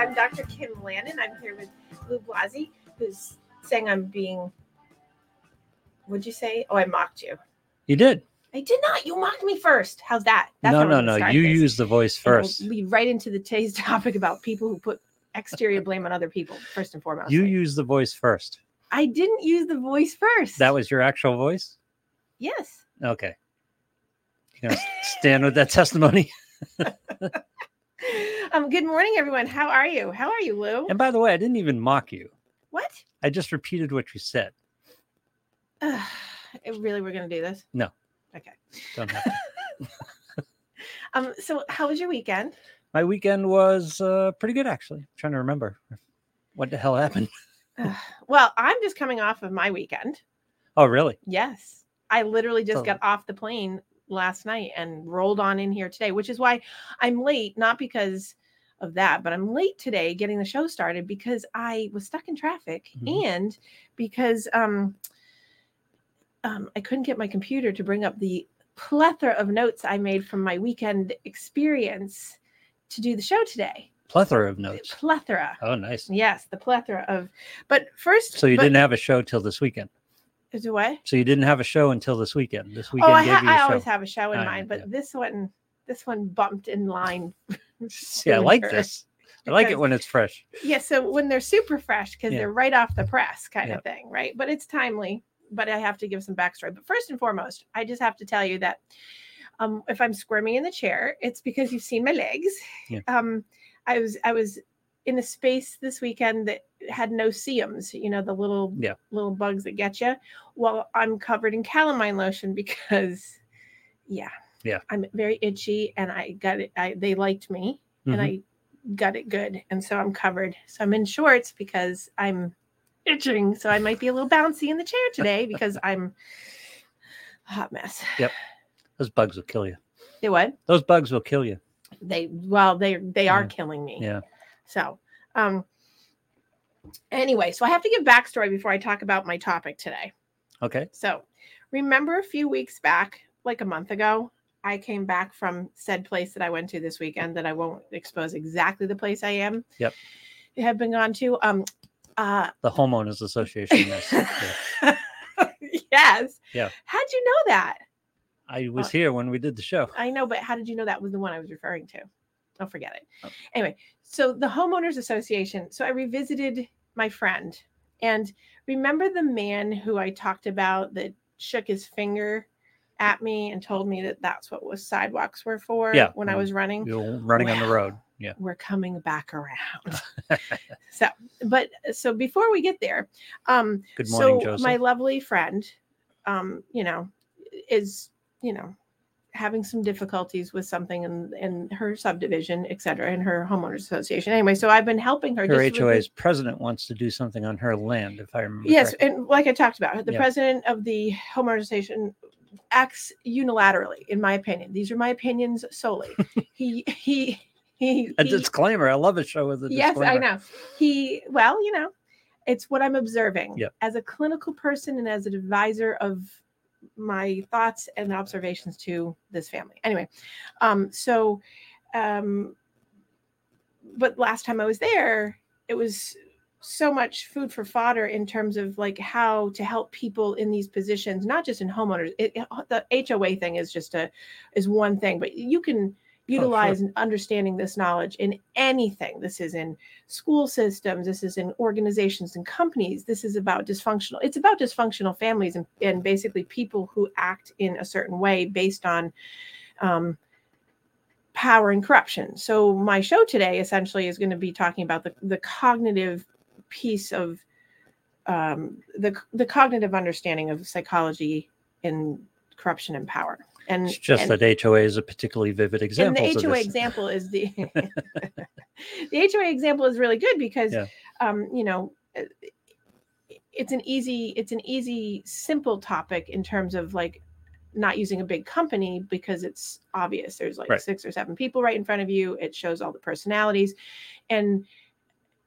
I'm Dr. Kim Lannon. I'm here with Lou Blasi, who's saying I'm being. What'd you say? Oh, I mocked you. You did. I did not. You mocked me first. How's that? no, how no, no. You this. use the voice And we'll first. right into the today's topic about people who put exterior blame on other people. First and foremost, You use the voice first. I didn't use the voice first. That was your actual voice. yes. Okay. You gonna stand with that testimony? Um. Good morning, everyone. How are you? How are you, Lou? And by the way, I didn't even mock you. What? I just repeated what you said. Ugh, really, we're gonna do this? No. Okay. Don't have to. Um. So, how was your weekend? My weekend was uh, pretty good, actually. I'm trying to remember what the hell happened. Ugh, well, I'm just coming off of my weekend. Oh, really? Yes. I literally just So- got off the plane last night and rolled on in here today, which is why I'm late, not because of that, but I'm late today getting the show started because I was stuck in traffic Mhm. and because um, um, I couldn't get my computer to bring up the plethora of notes I made from my weekend experience to do the show today. Plethora of notes. Plethora. Oh, nice. Yes, the plethora of. But first, So you but- didn't have a show till this weekend. It what? So you didn't have a show until this weekend. This weekend. Oh, I, gave ha- you a I show. always have a show in know, mind, but yeah. this one, this one bumped in line. See, I like this. I like it when it's fresh. Yeah, so when they're super fresh because Yeah. they're right off the press, kind Yeah. of thing, right? But it's timely. But I have to give some backstory. But first and foremost, I just have to tell you that um, if I'm squirming in the chair, it's because you've seen my legs. Yeah. Um, I was I was in a space this weekend that had no-see-ums, you know, the little Yeah. little bugs that get you. Well, I'm covered in calamine lotion because, yeah, Yeah. I'm very itchy, and I got it. I, they liked me, and Mhm. I got it good, and so I'm covered. So I'm in shorts because I'm itching. So I might be a little bouncy in the chair today because I'm a hot mess. Yep, those bugs will kill you. They what? Those bugs will kill you. They well, they they are Yeah. killing me. Yeah. So, um, anyway, so I have to give backstory before I talk about my topic today. Okay. So, remember a few weeks back, like a month ago, I came back from said place that I went to this weekend that I won't expose exactly the place I am. Yep. Have been gone to. Um, uh, The homeowners association. Yes. yeah. yes. Yeah. How'd you know that? I was Uh, here when we did the show. I know, but how did you know that was the one I was referring to? Don't forget it. Oh. Anyway, so the homeowners association. So I revisited my friend and remember the man who I talked about that shook his finger at me and told me that that's what was sidewalks were for Yeah, when I was running. Running on the road. Yeah. We're coming back around. so, but so before we get there, um, Good morning, so Joseph. my lovely friend, um, you know, is you know having some difficulties with something in in her subdivision, et cetera, in her homeowners association. Anyway, so I've been helping her. her just with HOA's the- president wants to do something on her land, if I remember. Yes, correctly. and like I talked about, the Yeah. president of the homeowners association acts unilaterally, in my opinion. These are my opinions solely. he he he. A he- disclaimer. I love a show with a yes disclaimer. Yes, I know he well you know it's what i'm observing Yep. as a clinical person and as an advisor of my thoughts and observations to this family. Anyway um so um but last time i was there it was so much food for fodder in terms of like how to help people in these positions not just in homeowners. It, it- the hoa thing is just a is one thing but you can Oh, sure. utilize and understanding this knowledge in anything. This is in school systems this is in organizations and companies. This is about dysfunctional it's about dysfunctional families and, and basically people who act in a certain way based on um, power and corruption. So my show today essentially is going to be talking about the, the cognitive piece of um, the, the cognitive understanding of psychology in corruption and power and It's just and- that HOA is a particularly vivid example. and the HOA example is the the HOA example is really good because Yeah. um, you know uh, it's an easy it's an easy simple topic in terms of like not using a big company because it's obvious there's like Right. six or seven people right in front of you it shows all the personalities and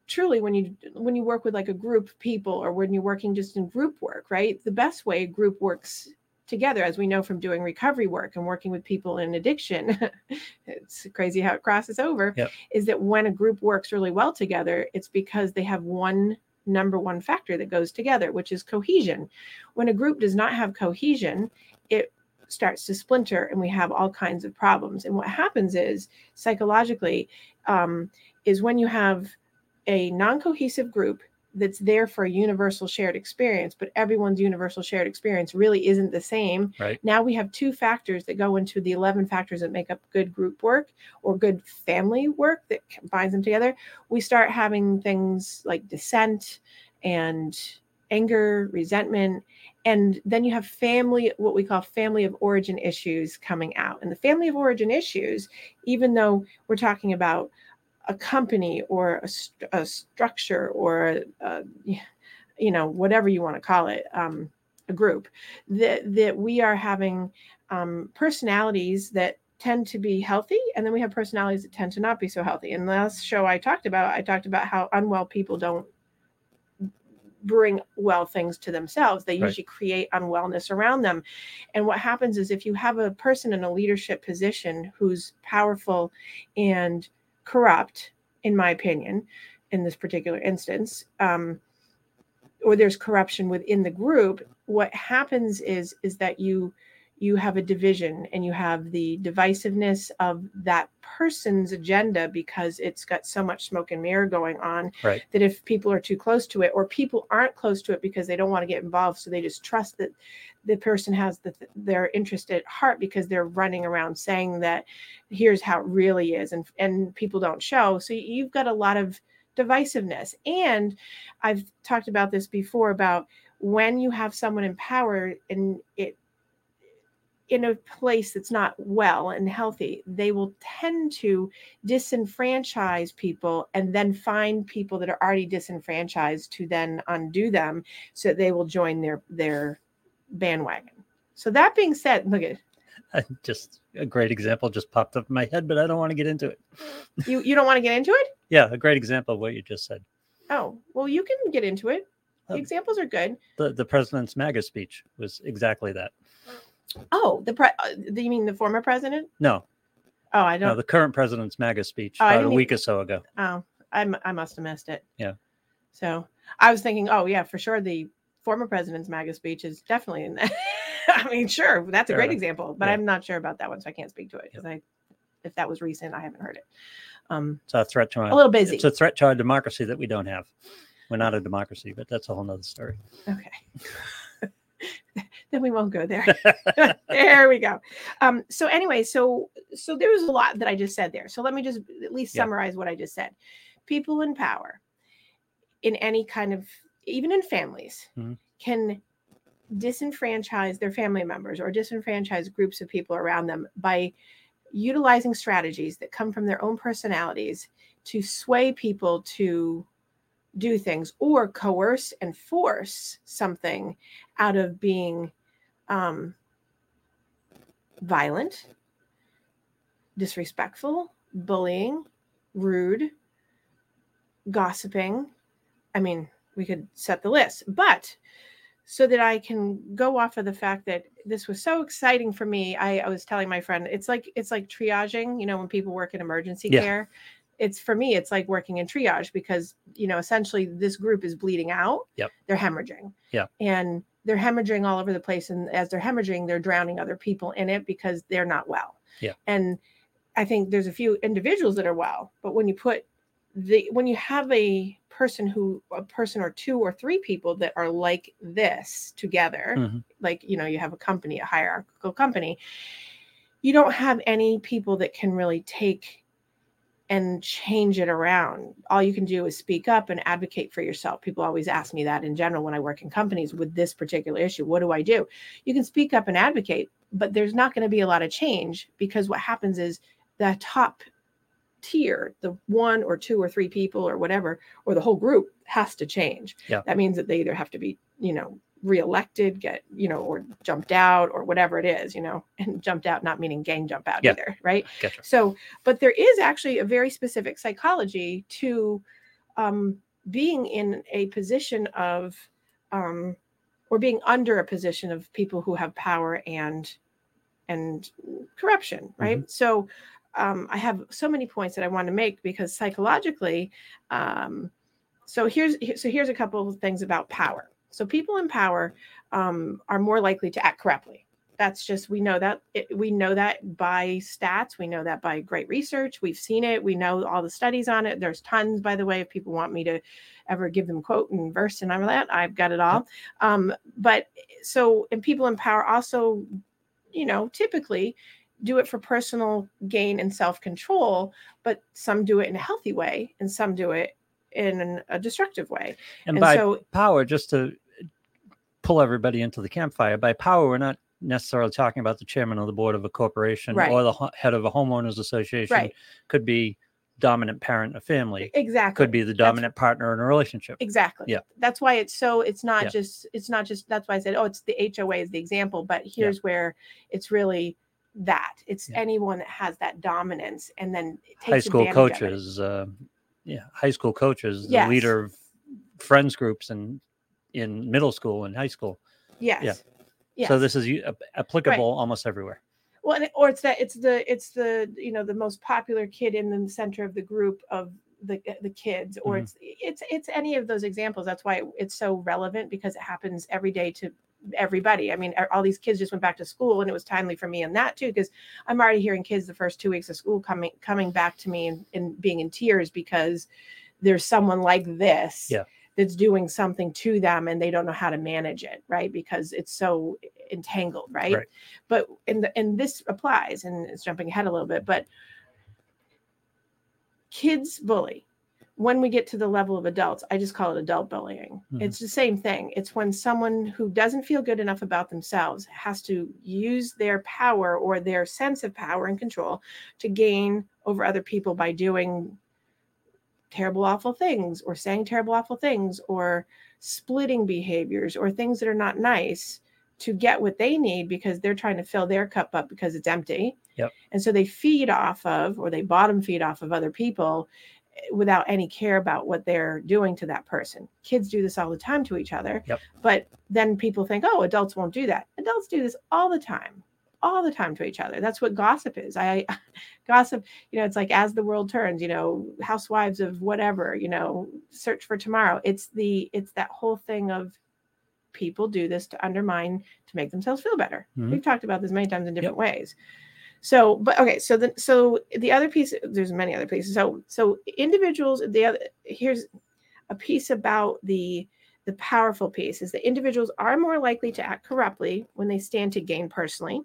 truly when you when you work with like a group of people or when you're working just in group work right the best way group works together, as we know from doing recovery work and working with people in addiction, it's crazy how it crosses over, Yep. is that when a group works really well together, it's because they have one number one factor that goes together, which is cohesion. When a group does not have cohesion, it starts to splinter and we have all kinds of problems. And what happens is psychologically, um, is when you have a non cohesive group that's there for a universal shared experience, but everyone's universal shared experience really isn't the same. Right. Now we have two factors that go into the 11 factors that make up good group work or good family work that combines them together. We start having things like dissent and anger, resentment, and then you have family, what we call family of origin issues coming out. And the family of origin issues, even though we're talking about a company or a, a structure or a, you know whatever you want to call it um, a group that that we are having um, personalities that tend to be healthy and then we have personalities that tend to not be so healthy. And last show i talked about i talked about how unwell people don't bring well things to themselves. They Right. usually create unwellness around them. And what happens is if you have a person in a leadership position who's powerful and corrupt, in my opinion, in this particular instance, um, or there's corruption within the group, what happens is is that you you have a division and you have the divisiveness of that person's agenda because it's got so much smoke and mirror going on Right. that if people are too close to it or people aren't close to it because they don't want to get involved so they just trust that the person has the, their interest at heart because they're running around saying that here's how it really is and and people don't show so you've got a lot of divisiveness and i've talked about this before about when you have someone in power and it in a place that's not well and healthy they will tend to disenfranchise people and then find people that are already disenfranchised to then undo them so that they will join their their bandwagon so that being said look at just a great example just popped up in my head, but I don't want to get into it. you you don't want to get into it Yeah, a great example of what you just said. oh well you can get into it the Oh. examples are good The the president's MAGA speech was exactly that. Oh the pre uh, you mean the former president No, oh i don't the current president's MAGA speech Oh, about a week or so ago. Oh, I, m- I must have missed it. Yeah. So I was thinking, oh yeah, for sure, the former president's MAGA speech is definitely in that. I mean, sure, that's a Fair great enough. example, but Yeah. I'm not sure about that one, so I can't speak to it because I, if that was recent, I haven't heard it. Um, It's a threat to a little busy. it's a threat to our democracy that we don't have. We're not a democracy, but that's a whole nother story. Okay. then we won't go there. there we go. Um, so anyway, so so there was a lot that I just said there. So let me just at least Yeah. summarize what I just said. People in power, in any kind of even in families, Mhm. can disenfranchise their family members or disenfranchise groups of people around them by utilizing strategies that come from their own personalities to sway people to do things or coerce and force something out of being um, violent, disrespectful, bullying, rude, gossiping. I mean, we could set the list, but so that I can go off of the fact that this was so exciting for me. I, I was telling my friend, it's like it's like triaging, you know, when people work in emergency Yeah. care. It's for me, it's like working in triage because you know, essentially this group is bleeding out. Yep. They're hemorrhaging. Yeah. And they're hemorrhaging all over the place. And as they're hemorrhaging, they're drowning other people in it because they're not well. Yeah. And I think there's a few individuals that are well, but when you put the when you have a person who a person or two or three people that are like this together, Mhm. like you know, you have a company, a hierarchical company, you don't have any people that can really take and change it around. All you can do is speak up and advocate for yourself. People always ask me that in general when I work in companies with this particular issue. What do I do? You can speak up and advocate, but there's not going to be a lot of change because what happens is the top tier, the one or two or three people or whatever, or the whole group has to change. Yeah. That means that they either have to be, you know, reelected, get, you know, or jumped out or whatever it is, you know, and jumped out, not meaning gang jump out Yeah. either, right? Gotcha. So, but there is actually a very specific psychology to um, being in a position of um, or being under a position of people who have power and and corruption right so um, i have so many points that i want to make because psychologically um, so here's so here's a couple of things about power so people in power um, are more likely to act corruptly. That's just we know that it, we know that by stats we know that by great research we've seen it we know all the studies on it. There's tons by the way if people want me to ever give them quote and verse and all that i've got it all. Um, but so and people in power also you know typically do it for personal gain and self-control but some do it in a healthy way and some do it in a destructive way. And, and by so power, just to pull everybody into the campfire, by power, we're not necessarily talking about the chairman of the board of a corporation Right. or the ho- head of a homeowners association. right Could be dominant parent of family. exactly Could be the dominant partner in a relationship. Exactly. Yeah. That's why it's so it's not Yeah. just it's not just that's why I said, oh, it's the HOA is the example, but here's where it's really that. It's Yeah. anyone that has that dominance and then High school advantage of it. coaches, uh, yeah, high school coaches, the Yes. leader of friends groups and in middle school and high school. Yes. Yes. So this is applicable almost everywhere. well, and it- or it's that it's the it's the you know the most popular kid in the center of the group of the the kids, or Mhm. it's it's it's any of those examples. That's why it's so relevant because it happens every day to everybody. I mean, all these kids just went back to school, and it was timely for me in that too because I'm already hearing kids the first two weeks of school coming coming back to me and, and being in tears because there's someone like this Yeah. That's doing something to them and they don't know how to manage it, right? Because it's so entangled, right? Right. But and the, and this applies, and it's jumping ahead a little bit, but kids bully. When we get to the level of adults, I just call it adult bullying. Mhm. It's the same thing. It's when someone who doesn't feel good enough about themselves has to use their power or their sense of power and control to gain over other people by doing terrible, awful things or saying terrible, awful things or splitting behaviors or things that are not nice to get what they need because they're trying to fill their cup up because it's empty. Yep. And so they feed off of, or they bottom feed off of other people eh, without any care about what they're doing to that person. Kids do this all the time to each other. Yep. But then people think, oh, adults won't do that. Adults do this all the time, all the time to each other. That's what gossip is. I gossip, you know, it's like as the world turns, you know, housewives of whatever, you know, search for tomorrow. It's the, it's that whole thing of people do this to undermine, to make themselves feel better. Mhm. We've talked about this many times in different ways. So, but okay, so the so the other piece, there's many other pieces. So, so individuals, the other here's a piece about the the powerful piece is that individuals are more likely to act corruptly when they stand to gain personally.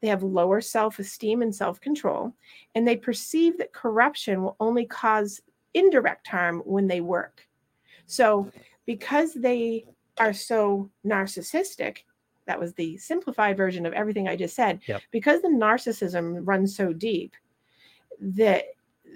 They have lower self-esteem and self-control, and they perceive that corruption will only cause indirect harm when they work. So, because they are so narcissistic, that was the simplified version of everything I just said. Yep. Because the narcissism runs so deep that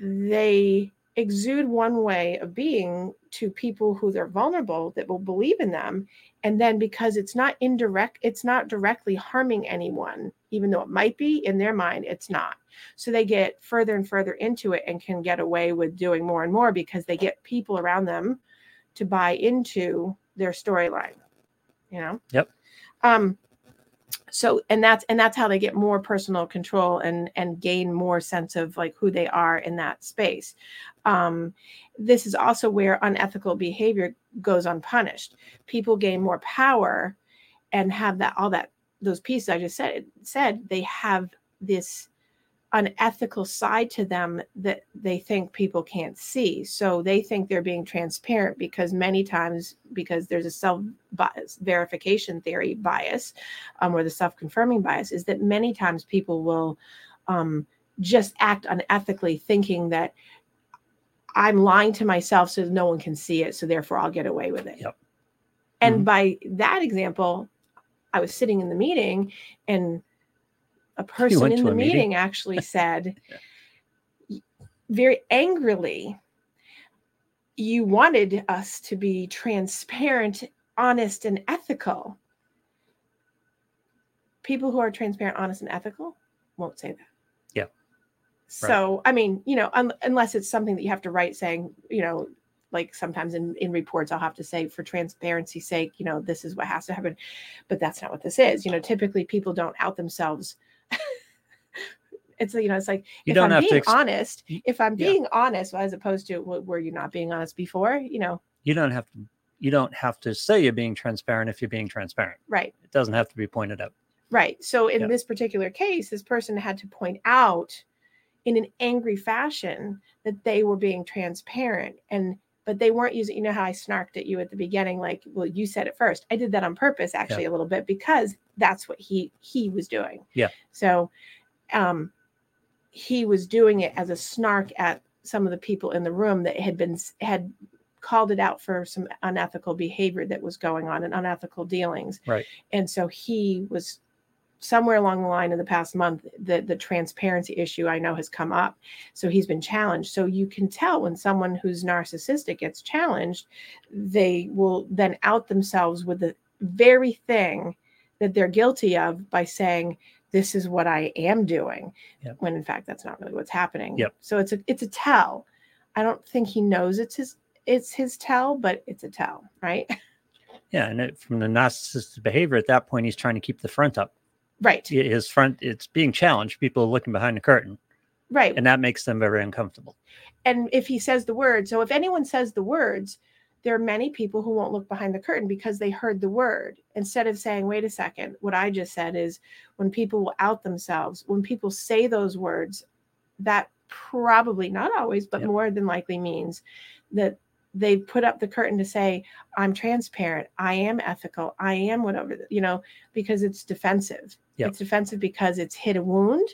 they exude one way of being to people who they're vulnerable that will believe in them. And then because it's not indirect it's not directly harming anyone even though it might be in their mind it's not. So they get further and further into it and can get away with doing more and more because they get people around them to buy into their storyline you know? Yep. um so and that's and that's how they get more personal control and and gain more sense of like who they are in that space. Um this is also where unethical behavior goes unpunished. People gain more power and have that all that those pieces i just said said they have this unethical side to them that they think people can't see so they think they're being transparent because many times because there's a self verification theory bias um, or the self-confirming bias is that many times people will um, just act unethically thinking that i'm lying to myself so no one can see it so therefore i'll get away with it Yep. and Mhm. by that example i was sitting in the meeting and a person in the meeting? meeting actually said very angrily you wanted us to be transparent honest and ethical. People who are transparent honest and ethical won't say that. Yeah. so i mean you know un- unless it's something that you have to write saying you know like sometimes in, in reports i'll have to say for transparency's sake you know this is what has to happen. But that's not what this is. You know typically people don't out themselves it's you know it's like You if don't i'm have to being ex- honest if i'm yeah. being honest as opposed to well, were you not being honest before you know You don't have to. You don't have to say you're being transparent if you're being transparent. right It doesn't have to be pointed out. Right. So in Yeah. this particular case, this person had to point out in an angry fashion that they were being transparent and but they weren't using you know how I snarked at you at the beginning like well you said it first. I did that on purpose actually a little bit because that's what he he was doing. Yeah. So um he was doing it as a snark at some of the people in the room that had been had called it out for some unethical behavior that was going on and unethical dealings. Right. And so he was somewhere along the line in the past month the the transparency issue I know has come up. So he's been challenged. So you can tell when someone who's narcissistic gets challenged, they will then out themselves with the very thing that they're guilty of by saying this is what I am doing Yep. when in fact that's not really what's happening. Yep. So it's a it's a tell. I don't think he knows it's his it's his tell, but it's a tell, right? Yeah, and it, from the narcissistic behavior at that point, he's trying to keep the front up. Right. His front, it's being challenged. People are looking behind the curtain, Right. and that makes them very uncomfortable. and if he says the word so if anyone says the words there are many people who won't look behind the curtain because they heard the word. Instead of saying wait a second what i just said is when people will out themselves when people say those words that probably not always but Yep. more than likely means that they put up the curtain to say i'm transparent. I am ethical. I am whatever you know because it's defensive. Yep. it's defensive because it's hit a wound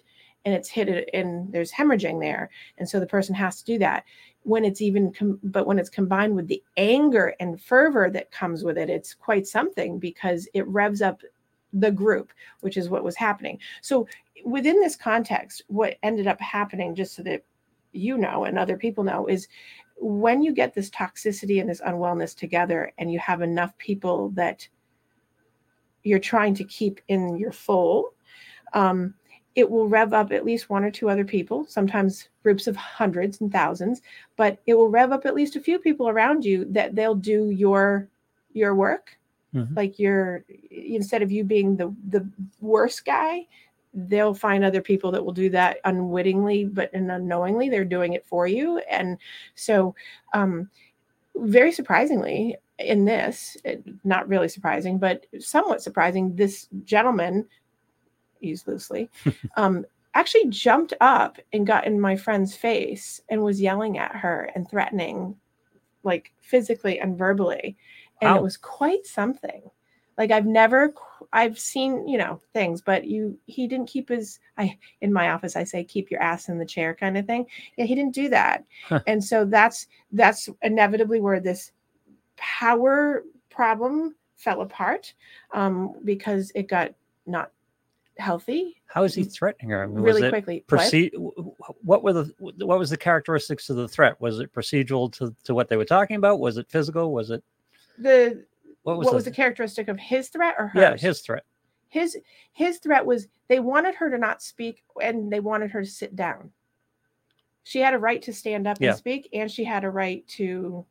and it's hit it and there's hemorrhaging there. And so the person has to do that when it's even com- but when it's combined with the anger and fervor that comes with it it's quite something because it revs up the group which is what was happening. So within this context what ended up happening just so that you know and other people know is when you get this toxicity and this unwellness together and you have enough people that you're trying to keep in your fold um, it will rev up at least one or two other people, sometimes groups of hundreds and thousands, but it will rev up at least a few people around you that they'll do your your work. Mhm. Like you're instead of you being the the worst guy, they'll find other people that will do that unwittingly but and unknowingly they're doing it for you. And so um very surprisingly in this, not really surprising, but somewhat surprising, this gentleman use loosely, um, actually jumped up and got in my friend's face and was yelling at her and threatening, like physically and verbally. And Wow. it was quite something. Like I've never, I've seen, you know, things, but you, he didn't keep his, I, in my office, I say, keep your ass in the chair kind of thing. Yeah, he didn't do that. Huh. And so that's, that's inevitably where this power problem fell apart um, because it got not healthy How is he threatening her? I mean, really was quickly. What? proceed? What were the what was the characteristics of the threat? Was it procedural to, to what they were talking about? Was it physical? Was it The what what was was, the, the characteristic of his threat or hers? yeah his threat? his his threat was they wanted her to not speak and they wanted her to sit down. She had a right to stand up Yeah. and speak, and she had a right to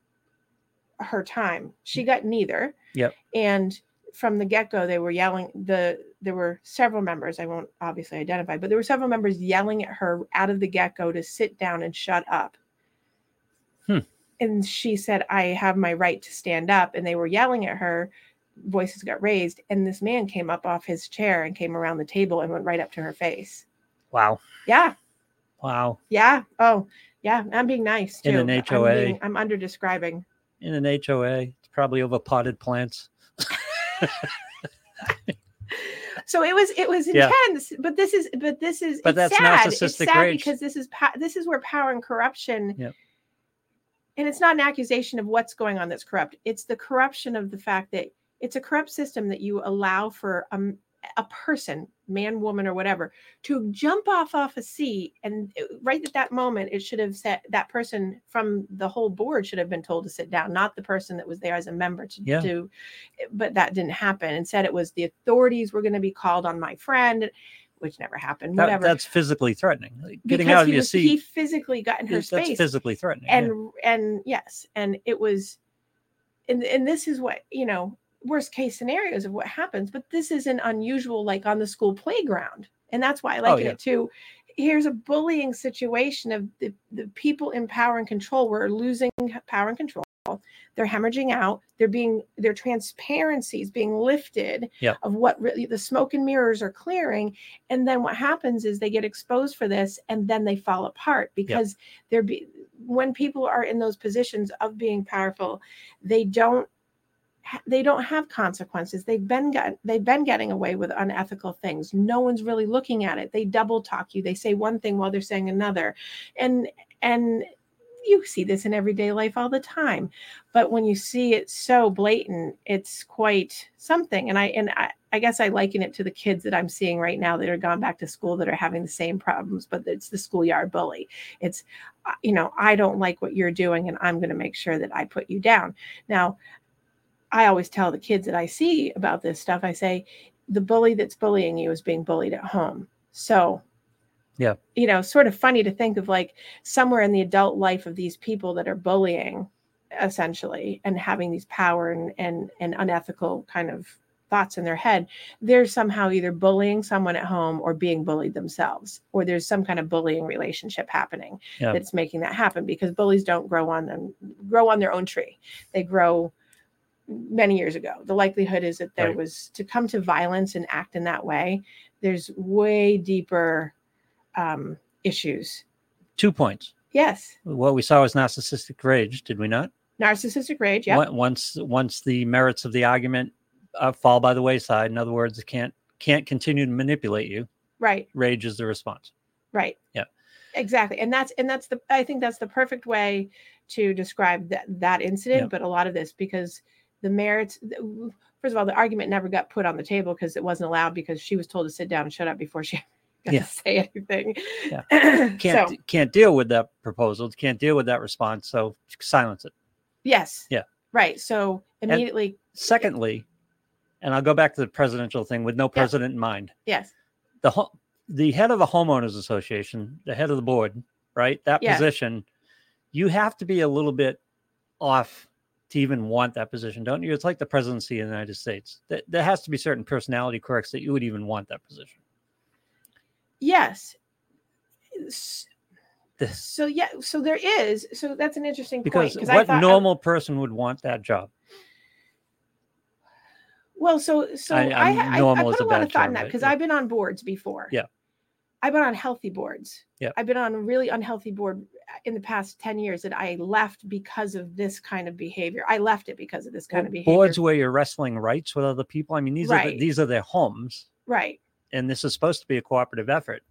her time. She mm. got neither. Yep. And from the get-go, they were yelling. The there were several members. I won't obviously identify, but there were several members yelling at her out of the get-go to sit down and shut up. Hmm. And she said, "I have my right to stand up," and they were yelling at her voices got raised and this man came up off his chair and came around the table and went right up to her face Wow, yeah wow. yeah oh yeah i'm being nice too. In an I'm HOA. being- i'm, under describing In an HOA, it's probably over potted plants. So it was it was Yeah. intense but this is but this is But it's that's sad. it's narcissistic sad rage. because this is this is where power and corruption Yep. and it's not an accusation of what's going on that's corrupt it's the corruption of the fact that it's a corrupt system that you allow for a, m- a person man woman or whatever to jump off off a seat and uh, right at that moment it should have said that person from the whole board should have been told to sit down not the person that was there as a member to Yeah. do eh, but that didn't happen instead it was the authorities were going to be called on my friend which never happened. That- whatever. that's physically threatening. Like, getting Because out of your seat. He physically got in her that's space physically threatening. yeah. and and yes and it was and and this is what you know worst case scenarios of what happens but this isn't unusual like on the school playground and that's why i oh, like Oh, yeah. it too here's a bullying situation of the, the people in power and control were losing power and control they're hemorrhaging out they're being their transparencies being lifted Yep. of what really the smoke and mirrors are clearing and then what happens is they get exposed for this and then they fall apart because they're be, when people are in those positions of being powerful they don't they don't have consequences. They've been got, they've been getting away with unethical things. No one's really looking at it. They double talk you. They say one thing while they're saying another. And and you see this in everyday life all the time. But when you see it so blatant it's quite something. And i and i I guess I liken it to the kids that I'm seeing right now that are gone back to school that are having the same problems, but it's the schoolyard bully. It's, uh, you know, I don't like what you're doing and I'm going to make sure that I put you down. Now, I always tell the kids that I see about this stuff, I say, the bully that's bullying you is being bullied at home. So, Yeah. you know, sort of funny to think of like somewhere in the adult life of these people that are bullying essentially and having these power and and, and unethical kind of thoughts in their head they're somehow either bullying someone at home or being bullied themselves or there's some kind of bullying relationship happening Yeah. that's making that happen because bullies don't grow on them grow on their own tree they grow many years ago the likelihood is that there Right. was to come to violence and act in that way there's way deeper um, issues Two points. yes What we saw was narcissistic rage, did we not? narcissistic rage yeah Once once the merits of the argument uh, fall by the wayside, in other words, it can't can't continue to manipulate you. right Rage is the response. right Yeah. exactly and that's and that's the i think that's the perfect way to describe that that incident Yeah. but a lot of this because the merits first of all the argument never got put on the table because it wasn't allowed because she was told to sit down and shut up before she got Yeah. to say anything Yeah. can't Can't can't deal with that proposal. Can't deal with that response. So silence it. yes Yeah. right so immediately Secondly, and I'll go back to the presidential thing with no president in mind. yes The ho- the head of a homeowners association, the head of the board, right? That Yeah. position, you have to be a little bit off to even want that position, don't you? It's like the presidency of the United States. Th- There has to be certain personality quirks that you would even want that position. yes S- The- so yeah so there is so that's an interesting Because point I what thought- I- normal person would want that job? Well, so so I- I, I, I, normal put a lot of thought in that because. I've been on boards before. Yeah. I've been on healthy boards. Yeah. I've been on a really unhealthy board uh, in the past 10 years that I left because of this kind of behavior. I left it because of this kind Well, of behavior. boards where you're wrestling rights with other people. I mean, these are the, these are their homes, right. and this is supposed to be a cooperative effort.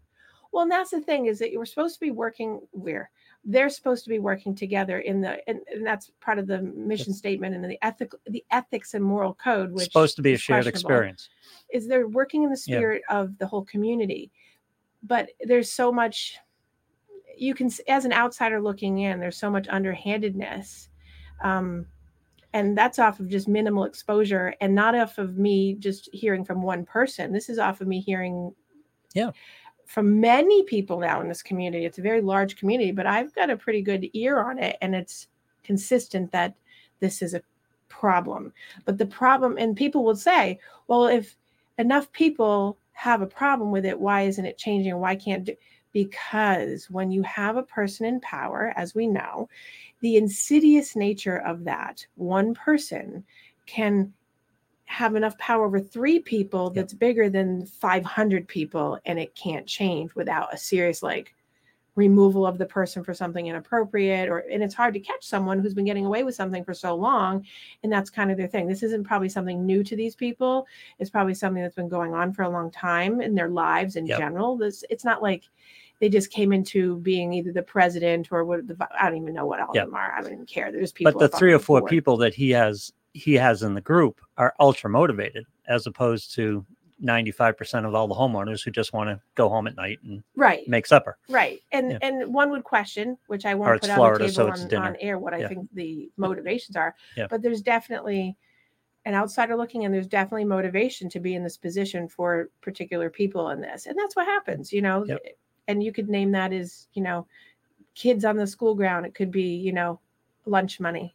Well, and that's the thing is that you were supposed to be working where they're supposed to be working together in the and, and that's part of the mission statement and the ethical the ethics and moral code which It's supposed to be a shared experience. is they're working in the Yeah. spirit of the whole community but there's so much you can as an outsider looking in there's so much underhandedness um, and that's off of just minimal exposure and not off of me just hearing from one person. This is off of me hearing Yeah. from many people now in this community. It's a very large community but i've got a pretty good ear on it and it's consistent that this is a problem. But the problem and people will say well if enough people have a problem with it why isn't it changing why can't do because when you have a person in power as we know the insidious nature of that one person can have enough power over three people that's bigger than 500 people and it can't change without a serious like removal of the person for something inappropriate or and it's hard to catch someone who's been getting away with something for so long and that's kind of their thing this isn't probably something new to these people it's probably something that's been going on for a long time in their lives in Yep. general this it's not like they just came into being either the president or what the I don't even know what all Yep. of them are. I don't even care. There's people. But the three or four people that he has he has in the group are ultra motivated, as opposed to ninety five percent of all the homeowners who just want to go home at night and right, make supper. right, and Yeah. and one would question, which I Or won't it's put on Florida, the so table it's on, on air, what I think the motivations are. Yeah. But there's definitely an outsider looking and there's definitely motivation to be in this position for particular people in this and that's what happens you know Yep. and you could name that as you know kids on the school ground it could be you know lunch money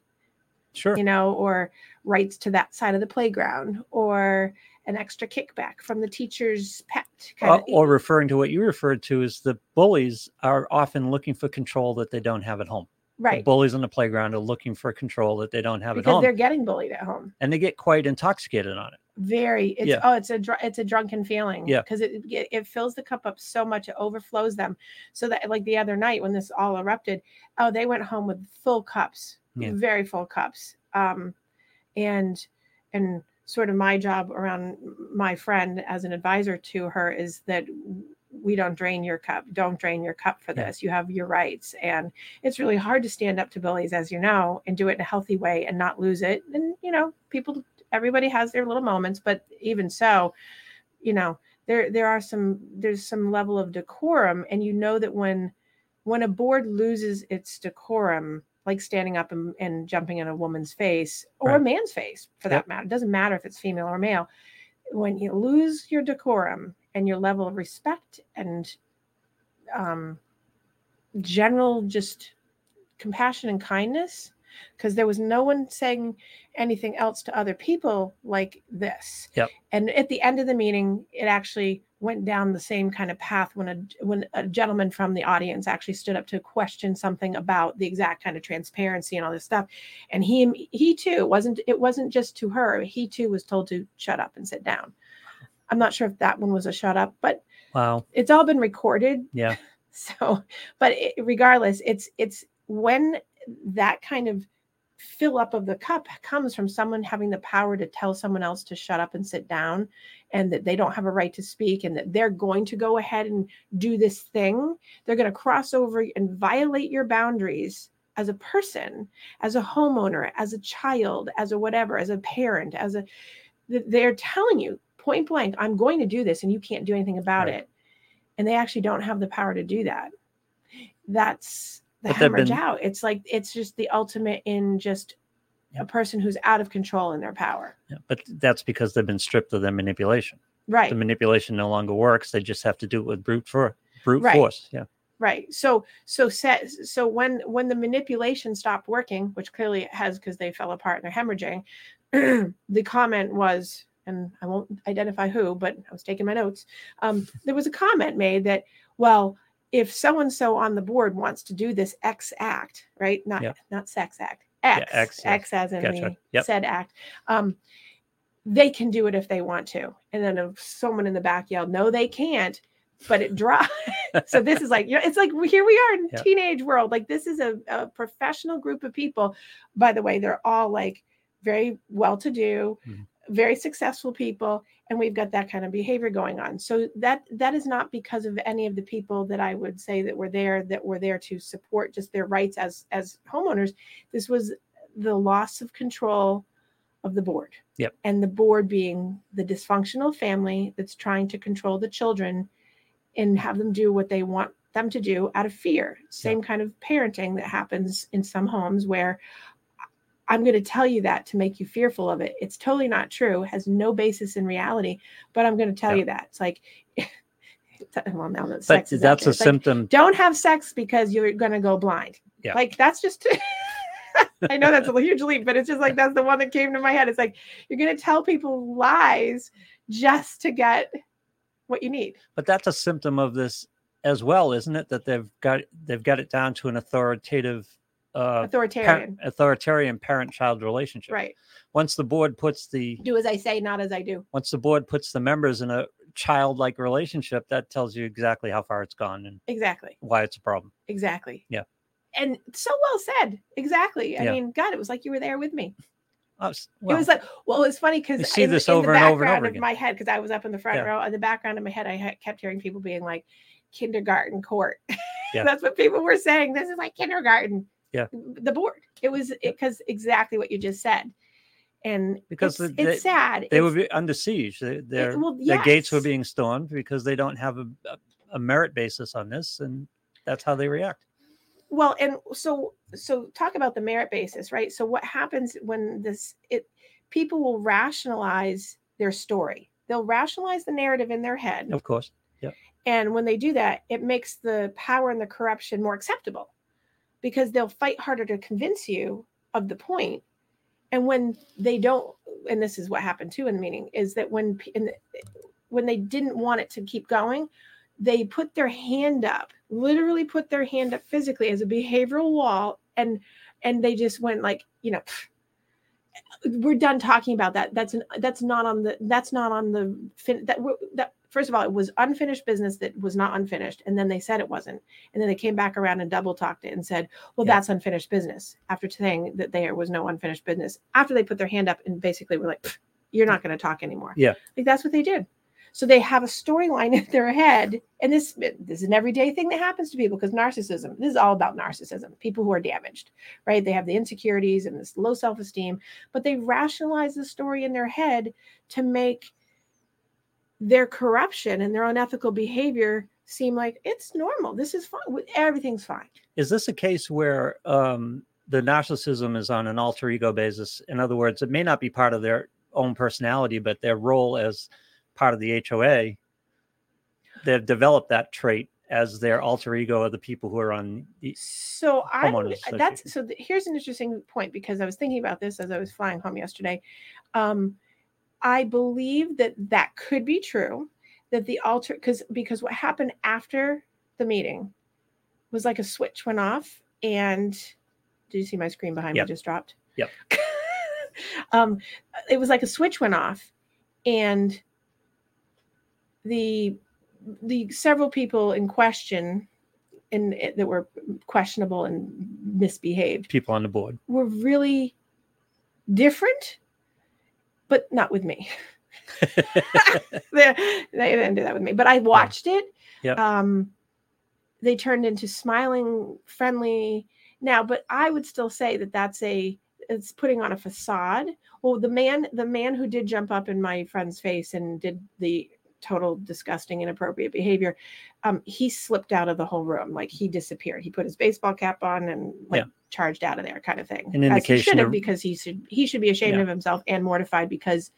Sure. you know or rights to that side of the playground or an extra kickback from the teacher's pet kind Uh, or referring to what you referred to as the bullies are often looking for control that they don't have at home. The right bullies on the playground are looking for control that they don't have at because home, they're getting bullied at home and they get quite intoxicated on it. very it's Yeah. oh it's a dr- it's a drunken feeling Yeah. because it, it it fills the cup up so much it overflows them so that like the other night when this all erupted oh they went home with full cups Yeah. very full cups um and and sort of my job around my friend as an advisor to her is that we don't drain your cup don't drain your cup for this. You have your rights. And it's really hard to stand up to bullies as you know and do it in a healthy way and not lose it. And you know people everybody has their little moments but even so you know there there are some there's some level of decorum. And you know that when when a board loses its decorum like standing up and, and jumping in a woman's face or a man's face for Yep. that matter it doesn't matter if it's female or male when you lose your decorum and your level of respect and um, general just compassion and kindness because there was no one saying anything else to other people like this Yep. and at the end of the meeting it actually went down the same kind of path when a when a gentleman from the audience actually stood up to question something about the exact kind of transparency and all this stuff and he he too wasn't it wasn't just to her he too was told to shut up and sit down i'm not sure if that one was a shut up but Wow. it's all been recorded Yeah. so but it, regardless it's it's when that kind of fill up of the cup comes from someone having the power to tell someone else to shut up and sit down and that they don't have a right to speak and that they're going to go ahead and do this thing. They're going to cross over and violate your boundaries as a person as a homeowner as a child as a whatever as a parent as a they're telling you point blank i'm going to do this and you can't do anything about Right. it. And they actually don't have the power to do that. That's the hemorrhage been- out it's like it's just the ultimate in just Yeah. a person who's out of control in their power Yeah. But that's because they've been stripped of their manipulation. right The manipulation no longer works. They just have to do it with brute for brute Right. force. Yeah. right so so set so when when the manipulation stopped working which clearly it has because they fell apart and they're hemorrhaging the comment was and i won't identify who but i was taking my notes um, there was a comment made that well if so and so on the board wants to do this x act right not Yeah. not sex act x X, x, yes. as in Gotcha. the Yep. said act um, they can do it if they want to and then if someone in the back yelled no they can't but it dropped so this is like you know it's like here we are in Yeah. teenage world like this is a, a professional group of people by the way they're all like very well to do Mhm. Very successful people and we've got that kind of behavior going on so that that is not because of any of the people that i would say that were there that were there to support just their rights as as homeowners this was the loss of control of the board Yep. and the board being the dysfunctional family that's trying to control the children and have them do what they want them to do out of fear. Same kind of parenting that happens in some homes where I'm going to tell you that to make you fearful of it. It's totally not true, has no basis in reality, but I'm going to tell Yeah. you that. It's like, well, now that But is that's a it's like, symptom. don't have sex because you're going to go blind. Yeah. Like that's just I know that's a huge leap, but it's just like that's the one that came to my head. It's like you're going to tell people lies just to get what you need. but that's a symptom of this as well, isn't it? That they've got they've got it down to an authoritative uh Authoritarian. parent, authoritarian parent-child relationship. Right. Once the board puts the Do as I say, not as I do. once the board puts the members in a childlike relationship, that tells you exactly how far it's gone and Exactly. why it's a problem. Exactly. Yeah. And so well said. Exactly. I Yeah. mean, God, it was like you were there with me. Oh, s- it was like, well, it's funny because see this over and over and over of again. my head, because I was up in the front Yeah. row, in the background of my head, I had, kept hearing people being like, kindergarten court. Yeah. That's what people were saying. This is like kindergarten. Yeah. The board. It was because exactly what you just said. And Because it's, the- it's sad. they It's- would be under siege. They, their well, yes. their gates were being stormed because they don't have a, a, a merit basis on this, and that's how they react. well and so so talk about the merit basis right so what happens when this it people will rationalize their story. They'll rationalize the narrative in their head. Of course. Yeah. And when they do that, it makes the power and the corruption more acceptable because they'll fight harder to convince you of the point. And when they don't, and this is what happened too in the meeting, is that when the, when they didn't want it to keep going, they put their hand up, literally put their hand up physically as a behavioral wall, and and they just went like, you know, we're done talking about that. That's an, that's not on the that's not on the fin that that first of all it was unfinished business that was not unfinished, and then they said it wasn't, and then they came back around and double talked it and said, well, Yeah. that's unfinished business after saying that there was no unfinished business after they put their hand up and basically were like, you're not going to talk anymore. Yeah. like that's what they did. So they have a storyline in their head, and this this is an everyday thing that happens to people because narcissism. This is all about narcissism. People who are damaged, right? They have the insecurities and this low self esteem, but they rationalize the story in their head to make their corruption and their unethical behavior seem like it's normal. This is fine. Everything's fine. Is this a case where um, the narcissism is on an alter ego basis? In other words, it may not be part of their own personality, but their role as part of the HOA, they've developed that trait as their alter ego of the people who are on the So I that's so th- here's an interesting point because I was thinking about this as I was flying home yesterday. Um, I believe that that could be true. That the alter because because what happened after the meeting was like a switch went off and did you see my screen behind Yep. me just dropped? Yep. um, it was like a switch went off and the the several people in question and that were questionable and misbehaved people on the board. were really different, but not with me. they, they didn't do that with me, but I watched it. Yep. Um, they turned into smiling, friendly now, but I would still say that that's a it's putting on a facade. Well, the man, the man who did jump up in my friend's face and did the total disgusting inappropriate behavior um he slipped out of the whole room like he disappeared he put his baseball cap on and like Yeah. charged out of there kind of thing An As he indication should have of- because he should he should be ashamed Yeah. of himself and mortified because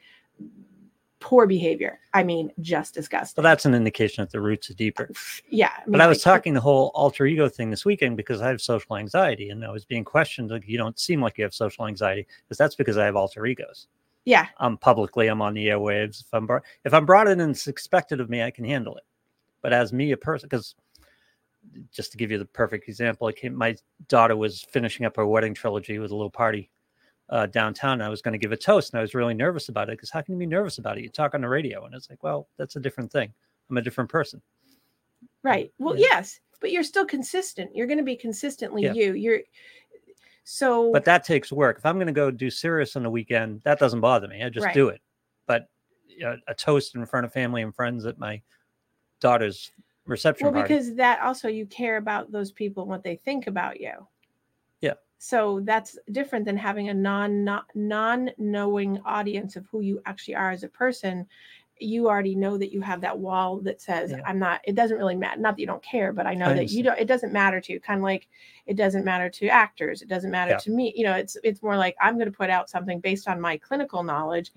poor behavior i mean just disgusting Well, that's an indication that the roots are deeper. yeah I But I was like, talking the whole alter ego thing this weekend because I have social anxiety and I was being questioned like you don't seem like you have social anxiety because that's because I have alter egos. Yeah I'm publicly, I'm on the airwaves. If I'm brought, if I'm brought in and it's expected of me, I can handle it. But as me, a person, because just to give you the perfect example, I came, my daughter was finishing up her wedding trilogy with a little party uh, downtown. And I was going to give a toast, and I was really nervous about it because how can you be nervous about it? You talk on the radio, and it's like, well, that's a different thing. I'm a different person. right well Yeah. yes but you're still consistent you're going to be consistently Yeah. you you're so But that takes work. If I'm going to go do Sirius on the weekend, that doesn't bother me. I just Right. do it. But uh, a toast in front of family and friends at my daughter's reception well party. because that also you care about those people and what they think about you Yeah. so that's different than having a non non non-knowing audience of who you actually are as a person you already know that you have that wall that says Yeah. i'm not it doesn't really matter not that you don't care but i know I that you don't it doesn't matter to you kind of like it doesn't matter to actors it doesn't matter Yeah. to me you know it's it's more like i'm going to put out something based on my clinical knowledge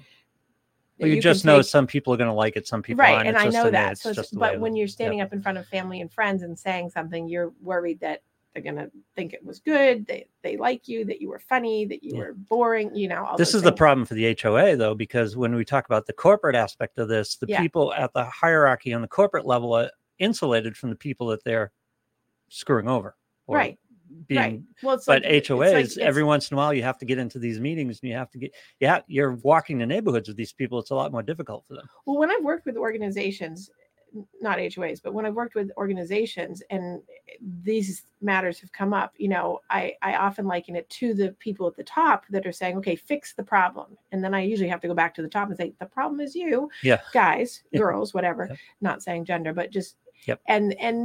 Well, you, can just know take- some people are going to like it, some people right aren't. and It's i just know that so but when you're Yep. standing up in front of family and friends and saying something you're worried that they're going to think it was good they they like you that you were funny that you Yeah. were boring you know all this is the problem for the HOA though, because when we talk about the corporate aspect of this, the Yeah. people at the hierarchy on the corporate level are insulated from the people that they're screwing over. or right Being, right well But like, HOAs, like- every once in a while, you have to get into these meetings and you have to get, yeah, you're walking the neighborhoods with these people. It's a lot more difficult for them. well when i've worked with organizations not hoas but when i've worked with organizations and these matters have come up you know i i often liken it to the people at the top that are saying okay fix the problem and then i usually have to go back to the top and say the problem is you Yeah. guys Yeah. girls whatever Yep. not saying gender but just Yep. and and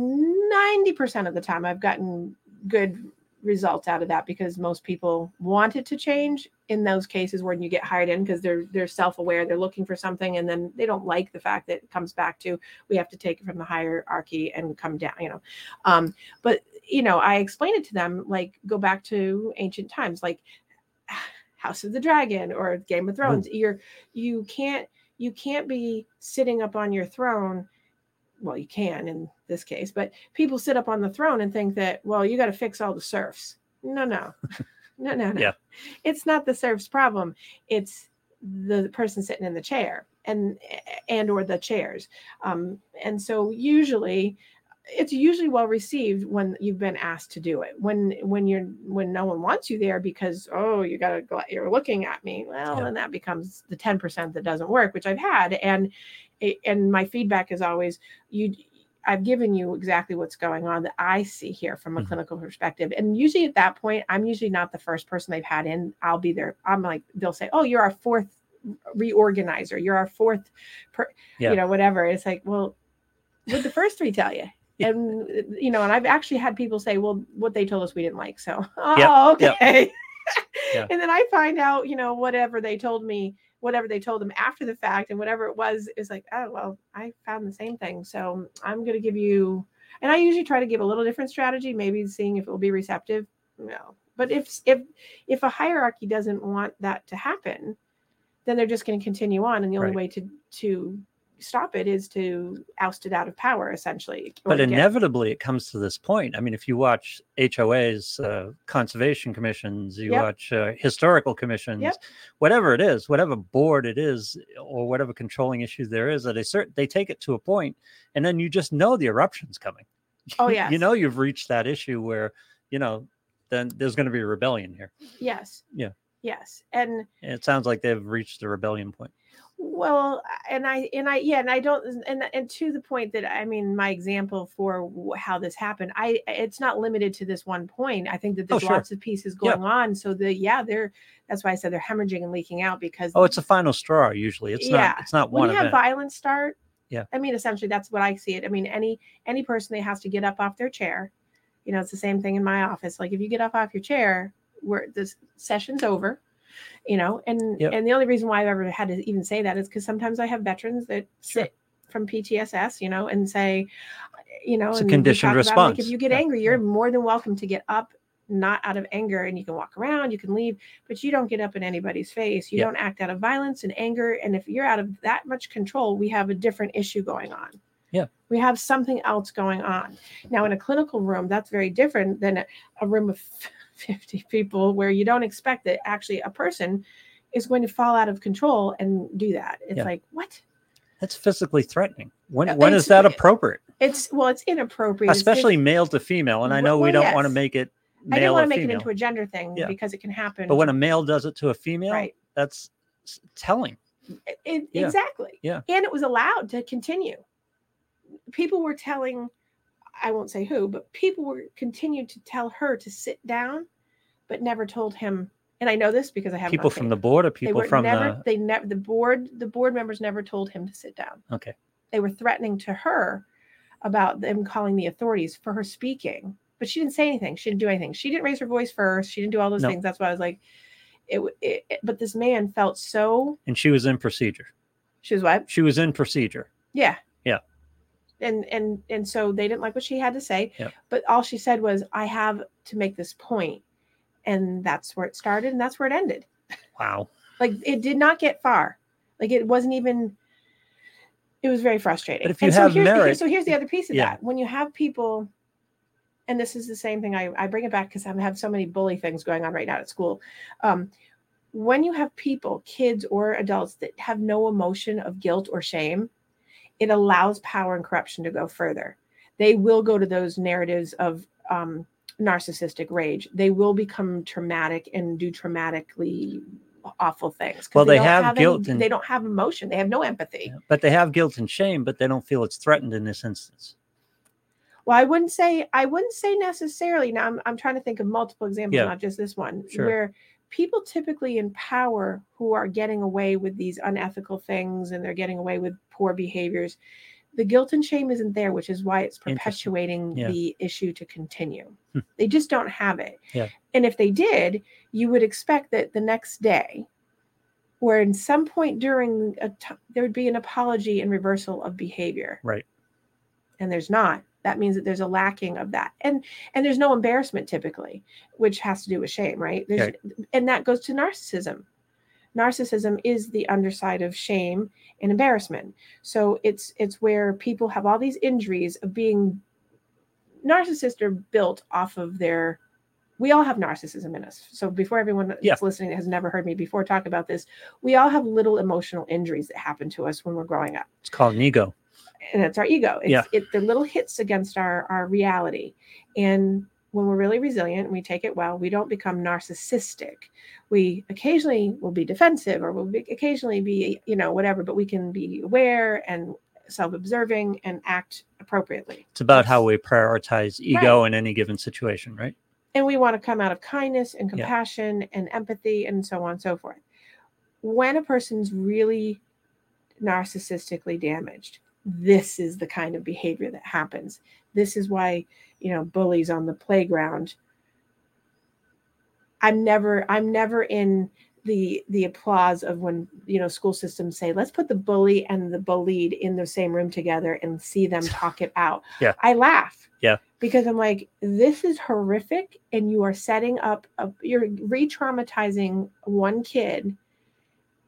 90% of the time i've gotten good results out of that because most people want it to change in those cases when you get hired in because they're they're self-aware they're looking for something and then they don't like the fact that it comes back to we have to take it from the hierarchy and come down you know um but you know i explain it to them like go back to ancient times like House of the Dragon or Game of Thrones. You're you can't you can't be sitting up on your throne. Well, you can in this case, but people sit up on the throne and think that, well, you got to fix all the serfs. No, no. no, no, no. Yeah. It's not the serf's problem. It's the person sitting in the chair and and or the chairs. Um, and so usually it's usually well received when you've been asked to do it. When when you're when no one wants you there because oh you gotta go you're looking at me. Well, Yeah. then that becomes the ten percent that doesn't work, which I've had. And it- and my feedback is always you. I've given you exactly what's going on that I see here from a Mhm. clinical perspective. And usually at that point, I'm usually not the first person they've had in. I'll be there. I'm like, they'll say, Oh, you're our fourth reorganizer. You're our fourth, per, Yeah. you know, whatever. It's like, well, what the first three tell you? And you know, and I've actually had people say, "Well, what they told us we didn't like." So, oh, Yep, okay. Yeah. And then I find out, you know, whatever they told me, whatever they told them after the fact, and whatever it was, is like, oh well, I found the same thing. So I'm going to give you, and I usually try to give a little different strategy, maybe seeing if it will be receptive. No, but if if if a hierarchy doesn't want that to happen, then they're just going to continue on, and the only Right. way to to stop it is to oust it out of power, essentially. but to get- inevitably it comes to this point i mean if you watch hoas uh, conservation commissions you Yep. watch uh, historical commissions Yep. whatever it is whatever board it is or whatever controlling issue there is that they certain they take it to a point and then you just know the eruption's coming Oh, yeah, you know you've reached that issue where you know then there's going to be a rebellion here yes, Yeah. yes, and And it sounds like they've reached the rebellion point Well, and I and I yeah, and I don't and and to the point that I mean my example for how this happened, I it's not limited to this one point. I think that Oh, there's sure. lots of pieces Yeah. going on. So the yeah, they're that's why I said they're hemorrhaging and leaking out because oh it's a final straw usually it's Yeah. not it's not when one you have violence start, Yeah. I mean essentially that's what I see it. I mean any any person that has to get up off their chair, you know, it's the same thing in my office. Like if you get up off your chair, where this session's over, you know, and Yep. and the only reason why I've ever had to even say that is because sometimes I have veterans that Sure. sit from PTSS, you know, and say, you know, It's a conditioned talk about, like, if you get Yeah, angry, you're yeah. more than welcome to get up, not out of anger, and you can walk around, you can leave, but you don't get up in anybody's face. You Yeah. don't act out of violence and anger. And if you're out of that much control, we have a different issue going on. Yeah. We have something else going on. Now, in a clinical room, that's very different than a, a room of 50 people where you don't expect that actually a person is going to fall out of control and do that. It's Yeah. like, what? that's physically threatening when Uh, when is that appropriate It's well, it's inappropriate. Especially it's- male to female and i Well- know we don't want to make it I don't want to make female it into a gender thing Yeah. because it can happen. but when a male does it to a female right. that's telling It- it- Yeah. Exactly. Yeah. And it was allowed to continue. People were telling, I won't say who, but people were continued to tell her to sit down, but never told him. And I know this because I have people from the board or people from never. the They never. The board. The board members never told him to sit down. okay They were threatening to her about them calling the authorities for her speaking, but she didn't say anything. She didn't do anything. She didn't raise her voice first. She didn't do all those No. things. That's why I was like, it, it, it. But this man felt so. and she was in procedure She was what? she was in procedure Yeah. Yeah. And and and so they didn't like what she had to say. Yep. But all she said was, I have to make this point. And that's where it started and that's where it ended. wow Like it did not get far. Like it wasn't even it was very frustrating. But if you and so have here's the, merit- so here's the other piece of Yeah. that. When you have people and this is the same thing I, I bring it back because I have so many bully things going on right now at school. Um, when you have people, kids or adults that have no emotion of guilt or shame, it allows power and corruption to go further. They will go to those narratives of um, narcissistic rage. They will become traumatic and do traumatically awful things. Well, they don't have any- guilt and- they don't have emotion. They have no empathy. Yeah. but they have guilt and shame but they don't feel it's threatened in this instance Well, I wouldn't say I wouldn't say necessarily. Now I'm I'm trying to think of multiple examples, Yeah. not just this one, Sure. where people typically in power who are getting away with these unethical things and they're getting away with poor behaviors, the guilt and shame isn't there, which is why it's perpetuating Yeah. the issue to continue. Hmm. They just don't have it. Yeah. And if they did, you would expect that the next day, or in some point during a t- there would be an apology and reversal of behavior right and there's not that means that there's a lacking of that. And and there's no embarrassment typically which has to do with shame right? There's and that goes to narcissism. Narcissism is the underside of shame and embarrassment. So it's it's where people have all these injuries of being narcissists are built off of their we all have narcissism in us. So before everyone that's Yeah. listening that has never heard me before talk about this we all have little emotional injuries that happen to us when we're growing up. It's called an ego. And it's our ego. It's Yeah. it, the little hits against our our reality. And when we're really resilient and we take it well, we don't become narcissistic. We occasionally will be defensive or we'll be, occasionally be, you know, whatever, but we can be aware and self-observing and act appropriately. It's about how we prioritize ego in any given situation, right? And we want to come out of kindness and Yeah. compassion and empathy and so on and so forth. When a person's really narcissistically damaged, this is the kind of behavior that happens. This is why, you know, bullies on the playground. I'm never I'm never in the the applause of when you know school systems say let's put the bully and the bullied in the same room together and see them talk it out. Yeah. I laugh. Yeah. Because I'm like this is horrific and you are setting up a you're re-traumatizing one kid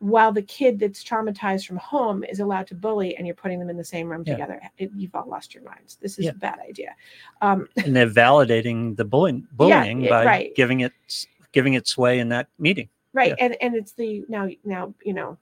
while the kid that's traumatized from home is allowed to bully and you're putting them in the same room Yeah. together it, you've all lost your minds this is Yeah. a bad idea um, And they're validating the bullying, bullying yeah, by right. giving it giving it sway in that meeting. right and and it's the now now you know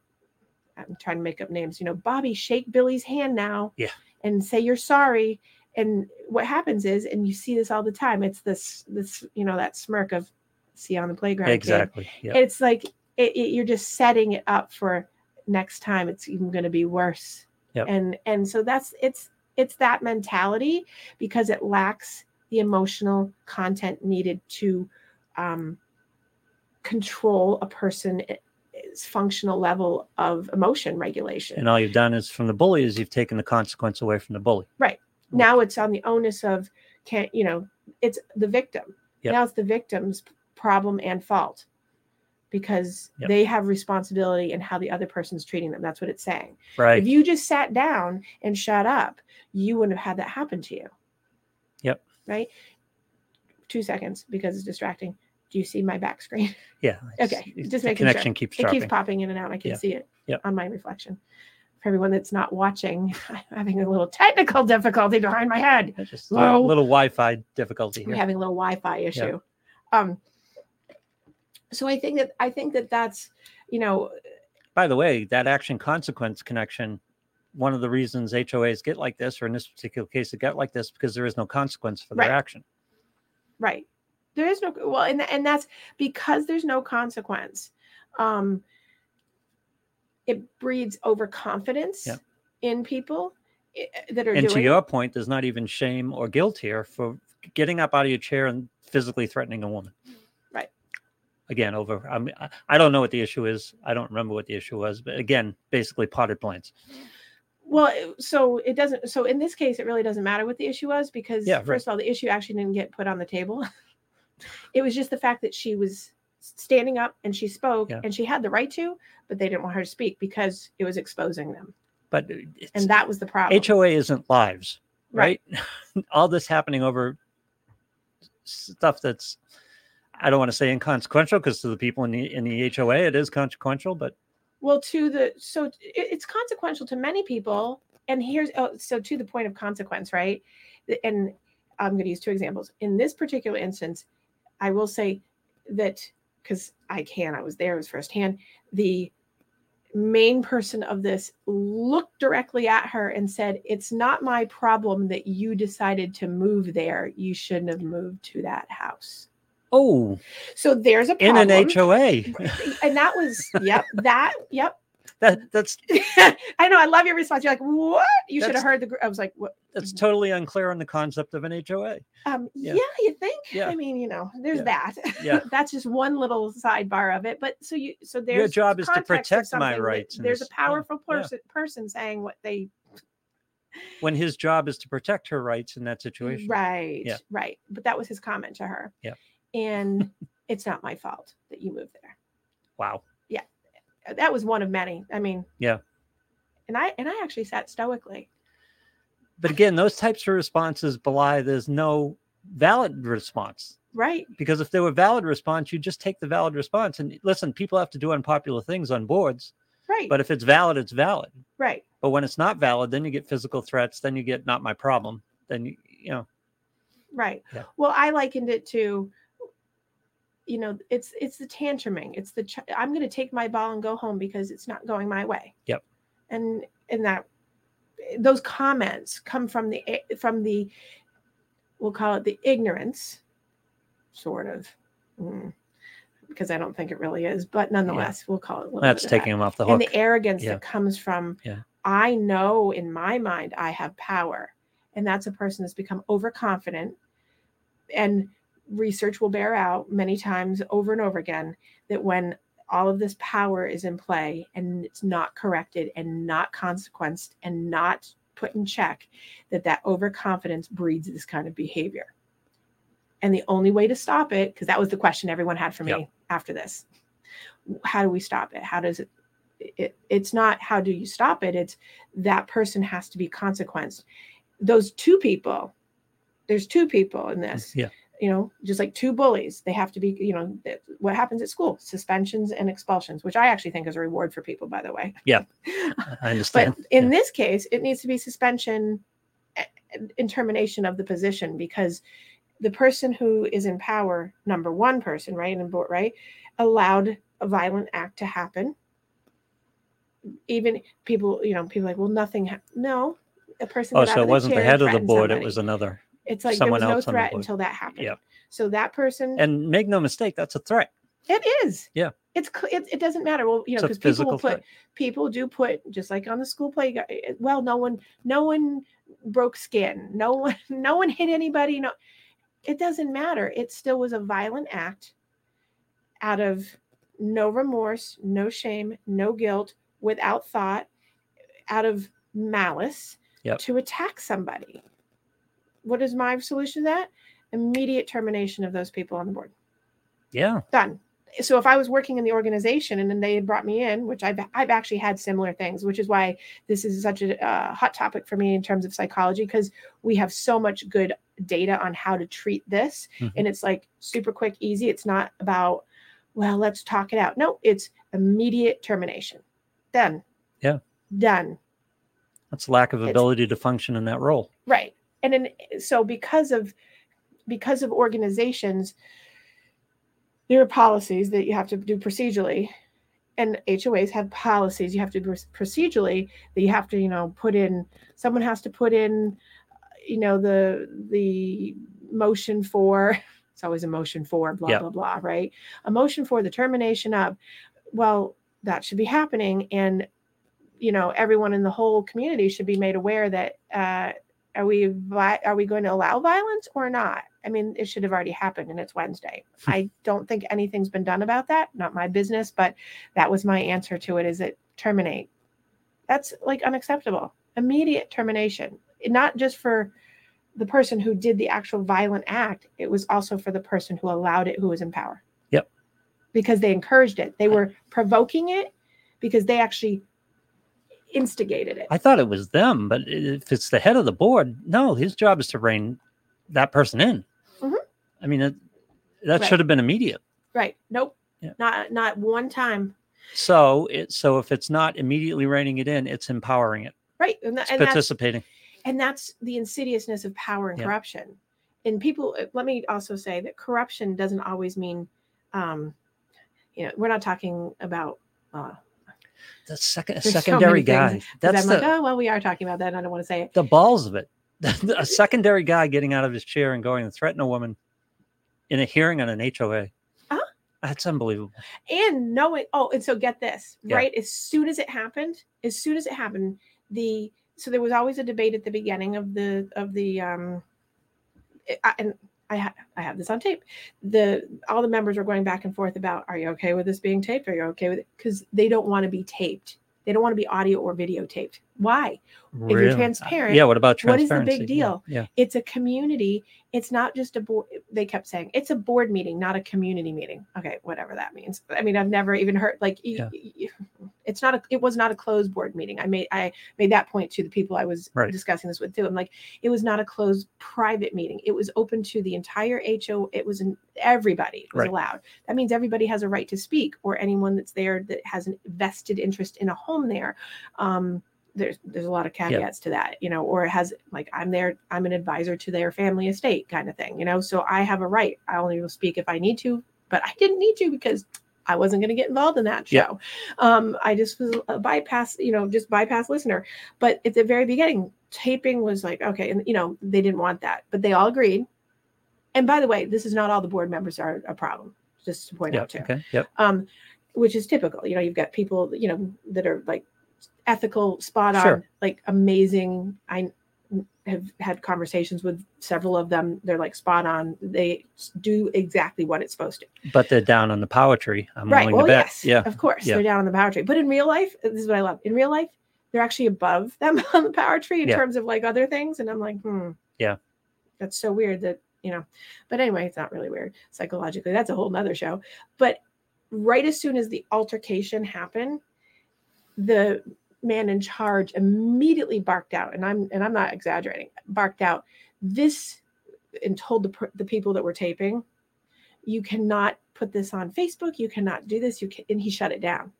i'm trying to make up names you know bobby shake billy's hand now Yeah. and say you're sorry and what happens is and you see this all the time it's this this you know that smirk of see on the playground. Exactly. Yeah. it's like it, it, you're just setting it up for next time it's even going to be worse Yep. and and so that's it's it's that mentality because it lacks the emotional content needed to um, control a person's functional level of emotion regulation And all you've done is from the bully is you've taken the consequence away from the bully. Right. Now it's on the onus of can't you know it's the victim Yep. now it's the victim's problem and fault because Yep. they have responsibility in how the other person's treating them that's what it's saying Right. if you just sat down and shut up you wouldn't have had that happen to you Yep. right two seconds because it's distracting do you see my back screen yeah. okay, just the making sure. connection keeps it dropping. keeps popping in and out. I can Yeah. see it Yep. on my reflection. For everyone that's not watching, I'm having a little technical difficulty behind my head. Just a little Wi-Fi difficulty We're here. having a little Wi-Fi issue. Um, so I think that I think that that's you know By the way, that action consequence connection, one of the reasons HOAs get like this, or in this particular case, it get like this because there is no consequence for their Right. action. right. There is no well, and and that's because there's no consequence. Um, it breeds overconfidence Yeah. in people eh, that are And doing to your point, there's not even shame or guilt here for getting up out of your chair and physically threatening a woman. Again, over. I mean, I- don't know what the issue is. I don't remember what the issue was, but again, basically potted plants. Well, so it doesn't. So in this case, it really doesn't matter what the issue was because Yeah, first right. of all, the issue actually didn't get put on the table. it was just the fact that she was standing up and she spoke Yeah. and she had the right to, but they didn't want her to speak because it was exposing them, But and that was the problem. HOA isn't lives, Right. right? All this happening over stuff that's I don't want to say inconsequential because to the people in the in the HOA it is consequential, but Well, to the so it- it's consequential to many people, and here's oh, so to the point of consequence, right? And I'm going to use two examples. In this particular instance, I will say that because I can, I was there, it was firsthand. The main person of this looked directly at her and said, "It's not my problem that you decided to move there. You shouldn't have moved to that house." Oh, So there's a in an HOA, and that was yep that yep that that's I know. I love your response. You're like, what? You should have heard the. gr- I was like, what? that's totally unclear on the concept of an HOA. Um, yeah. Yeah. you think? Yeah. I mean, you know, there's Yeah. that. Yeah. That's just one little sidebar of it. But so you, so there's Your job is to protect my rights There's a powerful yeah. person person saying what they When his job is to protect her rights in that situation. right, Yeah. right. But that was his comment to her. Yeah. And it's not my fault that you moved there. Wow. Yeah. That was one of many. I mean. Yeah. And I and I actually sat stoically. but again, those types of responses belie there's no valid response. right Because if there were valid response, you just take the valid response. And listen, people have to do unpopular things on boards, right but if it's valid, it's valid. right But when it's not valid, then you get physical threats. Then you get not my problem. Then you, you know, right Yeah. well i likened it to you know it's it's the tantruming it's the ch- i'm going to take my ball and go home because it's not going my way Yep. and and that those comments come from the from the we'll call it the ignorance sort of mm, because i don't think it really is but nonetheless we'll call it that's of that taking them off the hook and the arrogance Yeah. that comes from Yeah. i know in my mind i have power and that's a person that's become overconfident and research will bear out many times over and over again that when all of this power is in play and it's not corrected and not consequenced and not put in check that that overconfidence breeds this kind of behavior and the only way to stop it because that was the question everyone had for me Yep. after this how do we stop it how does it it, it's not how do you stop it it's that person has to be consequenced those two people there's two people in this Yeah. You know just like two bullies they have to be you know what happens at school suspensions and expulsions which i actually think is a reward for people by the way Yeah. I understand. but in Yeah. this case it needs to be suspension and termination of the position because the person who is in power number one person right and board right allowed a violent act to happen even people you know people like well nothing ha-. no a person oh, so it wasn't the head of the board; it was another. It's like someone there was no threat until that happened Yeah. so that person And make no mistake, that's a threat. it is Yeah. it's it, it doesn't matter well you know because people will put threat. people do put just like on the school play eh, eh, well no one no one broke skin no one no one hit anybody no it doesn't matter it still was a violent act out of no remorse no shame no guilt without thought out of malice Yep. to attack somebody what is my solution to that immediate termination of those people on the board Yeah. done. So if I was working in the organization and then they had brought me in, which I've I've actually had similar things, which is why this is such a uh, hot topic for me in terms of psychology because we have so much good data on how to treat this, Mhm. and it's like super quick, easy. It's not about well, let's talk it out. No, it's immediate termination. Done. Yeah. Done. That's lack of It's- ability to function in that role. Right. And then so because of because of organizations, there are policies that you have to do procedurally. And HOAs have policies you have to do procedurally that you have to, you know, put in someone has to put in, you know, the the motion for it's always a motion for blah Yeah. blah blah, right? A motion for the termination of well, that should be happening and you know everyone in the whole community should be made aware that uh, are we vi- are we going to allow violence or not? I mean it should have already happened and it's wednesday. Hmm. I don't think anything's been done about that. Not my business but that was my answer to it is it terminate? That's like unacceptable. Immediate termination. Not just for the person who did the actual violent act it was also for the person who allowed it who was in power. Yep. because they encouraged it. They were provoking it because they actually instigated it I thought it was them, but if it's the head of the board, no, his job is to rein that person in. Mhm. I mean, it, that Right. should have been immediate. right nope Yeah. not not one time So it so if it's not immediately reining it in, it's empowering it, right and, it's and that's participating. and that's the insidiousness of power and Yeah. corruption and people uh, let me also say that corruption doesn't always mean um you know we're not talking about uh The second There's secondary many guy. That's i'm the, like oh well we are talking about that and i don't want to say it the balls of it. a secondary guy getting out of his chair and going and threatening a woman in a hearing on an HOA. Uh-huh. That's unbelievable. and knowing oh and so get this Yeah. right as soon as it happened as soon as it happened the so there was always a debate at the beginning of the of the um and I, ha- I have this on tape. The all the members were going back and forth about are you okay with this being taped? Are you okay with it? Because they don't want to be taped. They don't want to be audio or videotaped why If you're Really? transparent, Yeah. What about transparency? what is the big deal? Yeah. it's a community it's not just a board they kept saying it's a board meeting not a community meeting okay whatever that means i mean i've never even heard like Yeah. It's not a it was not a closed board meeting. I made I made that point to the people I was Right. discussing this with too. I'm like, it was not a closed private meeting. It was open to the entire HO. It was in, everybody was Right. allowed. That means everybody has a right to speak, or anyone that's there that has a vested interest in a home there. Um, there's there's a lot of caveats to that, you know, or it has like I'm there, I'm an advisor to their family estate kind of thing, you know. So I have a right. I only will speak if I need to, but I didn't need to because I wasn't going to get involved in that Yeah. show. Um, I just was a bypass, you know, just bypass listener. But at the very beginning, taping was like, okay, and you know, they didn't want that, but they all agreed. And by the way, this is not all the board members are a problem, just to point Yeah. out too Okay. Yep. um, which is typical. You know, you've got people, you know, that are like ethical, spot on, Sure. like amazing. I have had conversations with several of them. They're like spot on. They do exactly what it's supposed to. But they're down on the power tree. I'm right. willing Well, to bet. yes. Yeah. Of course, Yeah. they're down on the power tree. But in real life, this is what I love. In real life, they're actually above them on the power tree in Yeah. terms of like other things. And I'm like, hmm. Yeah. That's so weird that, you know, but anyway, it's not really weird psychologically. That's a whole nother show. But right as soon as the altercation happened, the man in charge immediately barked out, and I'm and I'm not exaggerating, barked out this and told the the people that were taping, you cannot put this on Facebook. You cannot do this. You can, and he shut it down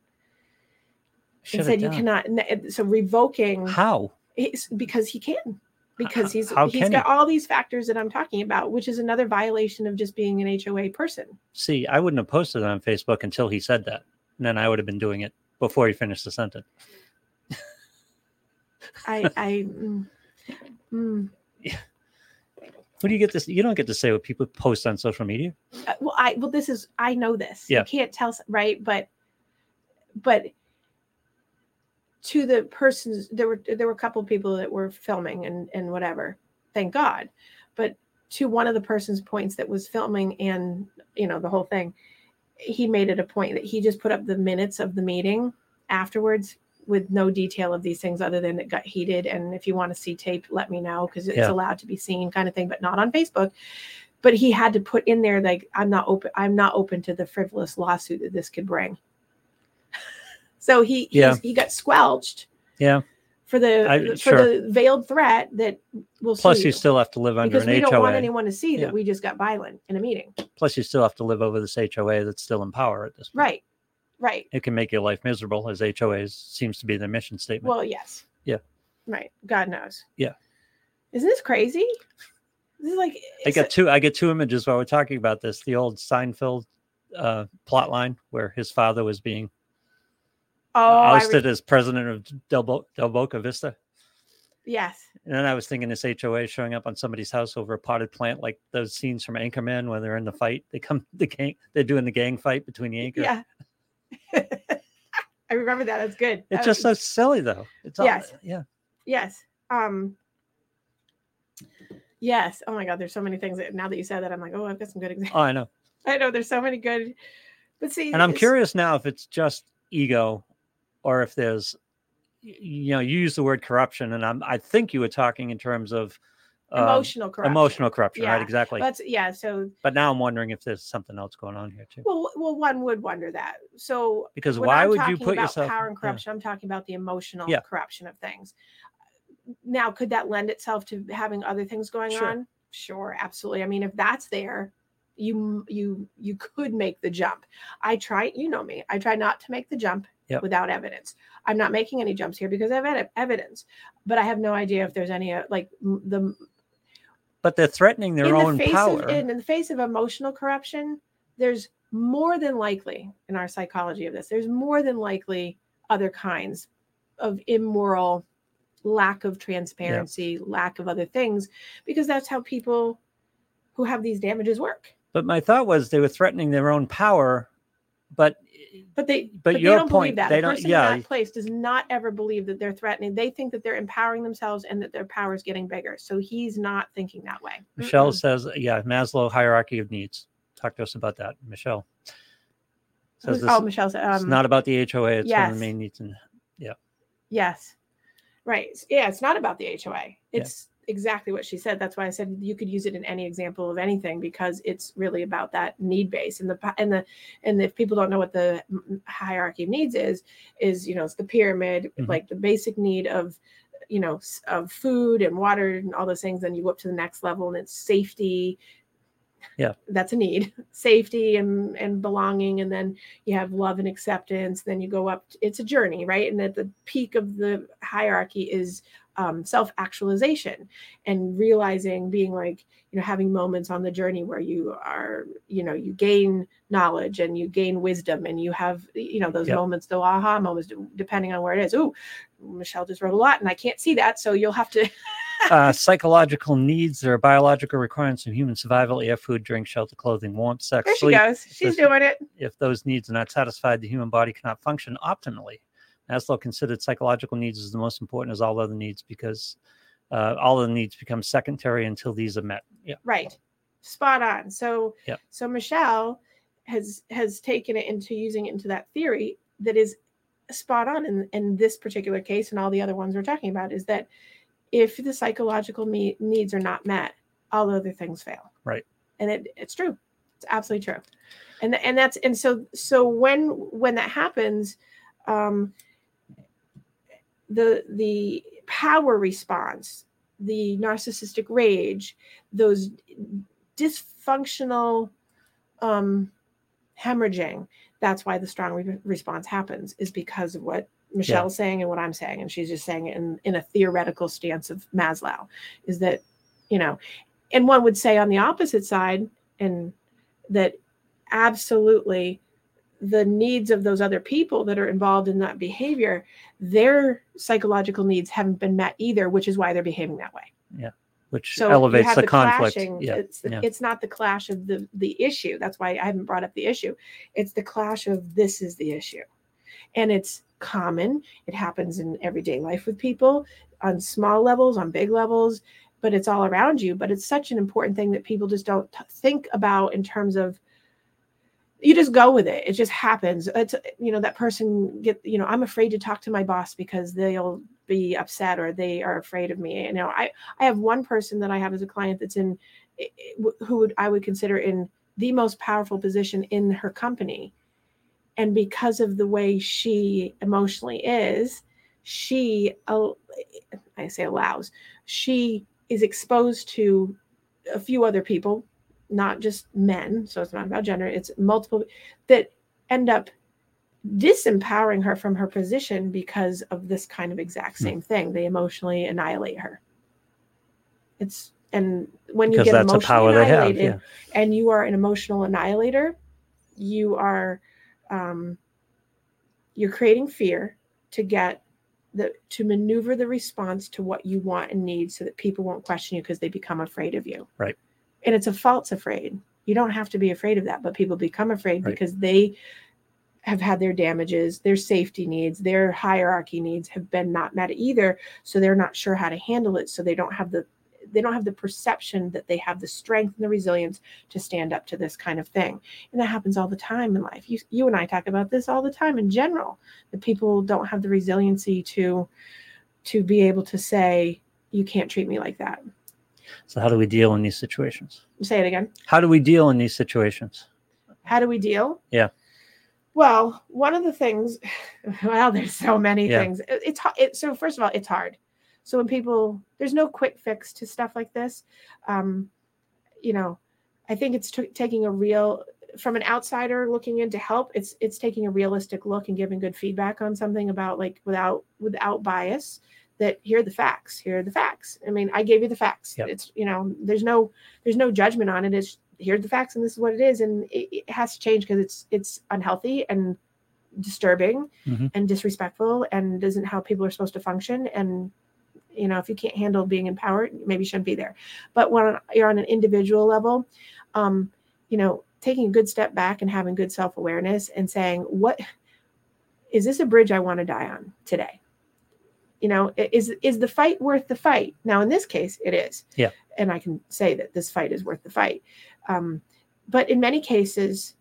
Shut and said you cannot. So revoking How? it's because he can because he's how he's got he? all these factors that I'm talking about, which is another violation of just being an HOA person. See, I wouldn't have posted it on Facebook until he said that. And then I would have been doing it before he finished the sentence. I I mm, mm. What do you get this? You don't get to say what people post on social media. Uh, well I well this is I know this. Yeah. You can't tell right, but but to the persons there were there were a couple of people that were filming and and whatever. Thank God. But to one of the person's points that was filming and you know the whole thing, he made it a point that he just put up the minutes of the meeting afterwards with no detail of these things other than it got heated and if you want to see tape let me know because it's Yeah. allowed to be seen kind of thing but not on facebook but he had to put in there like i'm not open i'm not open to the frivolous lawsuit that this could bring so he Yeah. he got squelched Yeah. for the I- for sure. the veiled threat that will Plus, sue you still have to live under because an we don't want anyone to see that we just got violent in a meeting Plus, you still have to live over this HOA that's still in power at this point. right right It can make your life miserable, as HOAs seems to be their mission statement. well yes Yeah. right god knows Yeah. isn't this crazy this is like I a- two. I get two images while we're talking about this. The old Seinfeld uh, plot line where his father was being oh re- ousted as president of Del, Bo- Del Boca Vista. yes And then I was thinking this HOA showing up on somebody's house over a potted plant, like those scenes from Anchorman when they're in the fight. They come, the gang, they're doing the gang fight between the anchor. yeah i remember that that's good It's That just was- so silly, though. It's all, Yes. yeah. yes um yes oh my god there's so many things that now that you said that i'm like oh i've got some good examples Oh, I know. i know there's so many good but see And I'm curious now if it's just ego, or if there's, you know, you use the word corruption, and I'm, I think you were talking in terms of um, emotional corruption emotional corruption, right? Exactly. that's yeah so but now I'm wondering if there's something else going on here too. well well one would wonder that so Because why I'm would you talking put about yourself? power and yeah. corruption i'm talking about the emotional Yeah. corruption of things now could that lend itself to having other things going Sure. on sure absolutely i mean if that's there you you you could make the jump i try you know me i try not to make the jump Yep. without evidence i'm not making any jumps here because i have ed- evidence but i have no idea if there's any uh, like m- the But they're threatening their in own the face power. of in, in the face of emotional corruption there's more than likely in our psychology of this there's more than likely other kinds of immoral lack of transparency lack of other things because that's how people who have these damages work But my thought was they were threatening their own power, but but they But but, they your don't point, believe that they person yeah. in that place does not ever believe that they're threatening they think that they're empowering themselves and that their power is getting bigger so he's not thinking that way Michelle Mm-mm. says, yeah, Maslow hierarchy of needs. Talk to us about that, Michelle. Says this, oh michelle said it's um, not about the HOA. It's one of the main needs. And yeah. Yes. Right. Yeah, it's not about the HOA. It's exactly what she said. That's why I said you could use it in any example of anything because it's really about that need base and the and the and if people don't know what the hierarchy of needs is, is you know it's the pyramid, Mhm. like the basic need of you know of food and water and all those things. Then you go up to the next level and it's safety. Yeah. that's a need. Safety and and belonging, and then you have love and acceptance. Then you go up. It's a journey, right? And at the peak of the hierarchy is um, self actualization and realizing being like you know having moments on the journey where you are you know you gain knowledge and you gain wisdom and you have you know those Yep. moments the aha moments depending on where it is oh michelle just wrote a lot and i can't see that so you'll have to uh, psychological needs there are biological requirements of human survival: air, food, drink, shelter, clothing, warmth, sex, there she sleep. goes she's this- doing it If those needs are not satisfied, the human body cannot function optimally. Maslow considered psychological needs as the most important as all other needs because uh, all other needs become secondary until these are met. Yeah. right spot on so Yep. so michelle has has taken it into using it into that theory that is spot on in, in this particular case and all the other ones we're talking about is that if the psychological me- needs are not met all other things fail Right. and it, it's true it's absolutely true and and that's and so so when when that happens um the the power response the narcissistic rage those dysfunctional um hemorrhaging that's why the strong re- response happens is because of what michelle's saying and what i'm saying and she's just saying it in, in a theoretical stance of maslow is that you know and one would say on the opposite side and that absolutely the needs of those other people that are involved in that behavior their psychological needs haven't been met either which is why they're behaving that way Yeah. which so elevates have the, conflict. clashing. Yeah, it's yeah. it's not the clash of the the issue that's why i haven't brought up the issue it's the clash of this is the issue and it's common it happens in everyday life with people on small levels on big levels but it's all around you but it's such an important thing that people just don't t- think about in terms of you just go with it. It just happens. It's you know that person get you know i'm afraid to talk to my boss because they'll be upset or they are afraid of me. You know i i have one person that i have as a client that's in who would i would consider in the most powerful position in her company. And because of the way she emotionally is she i say allows she is exposed to a few other people not just men so it's not about gender it's multiple that end up disempowering her from her position because of this kind of exact Hmm. same thing they emotionally annihilate her it's and when you get emotionally power they have. annihilated Yeah. and you are an emotional annihilator you are um, you're creating fear to get the to maneuver the response to what you want and need so that people won't question you because they become afraid of you Right. And it's a false afraid. You don't have to be afraid of that but people become afraid Right. because they have had their damages their safety needs their hierarchy needs have been not met either. So they're not sure how to handle it. So they don't have the they don't have the perception that they have the strength and the resilience to stand up to this kind of thing. And that happens all the time in life. You, you and i talk about this all the time in general that people don't have the resiliency to to be able to say you can't treat me like that So how do we deal in these situations? say it again How do we deal in these situations? how do we deal Yeah. well one of the things well there's so many Yeah. things It- it's it, so first of all it's hard so when people there's no quick fix to stuff like this um you know i think it's t- taking a real from an outsider looking in to help it's it's taking a realistic look and giving good feedback on something about like without without bias that here are the facts here are the facts. I mean i gave you the facts. Yep. it's you know there's no there's no judgment on it. It's here are the facts and this is what it is. And it, it has to change because it's it's unhealthy and disturbing Mhm. and disrespectful and isn't how people are supposed to function. And you know if you can't handle being empowered maybe you shouldn't be there. But when you're on an individual level um you know taking a good step back and having good self-awareness and saying what is this a bridge i want to die on today you know is is the fight worth the fight? Now in this case it is. Yeah. and i can say that this fight is worth the fight. Um but in many cases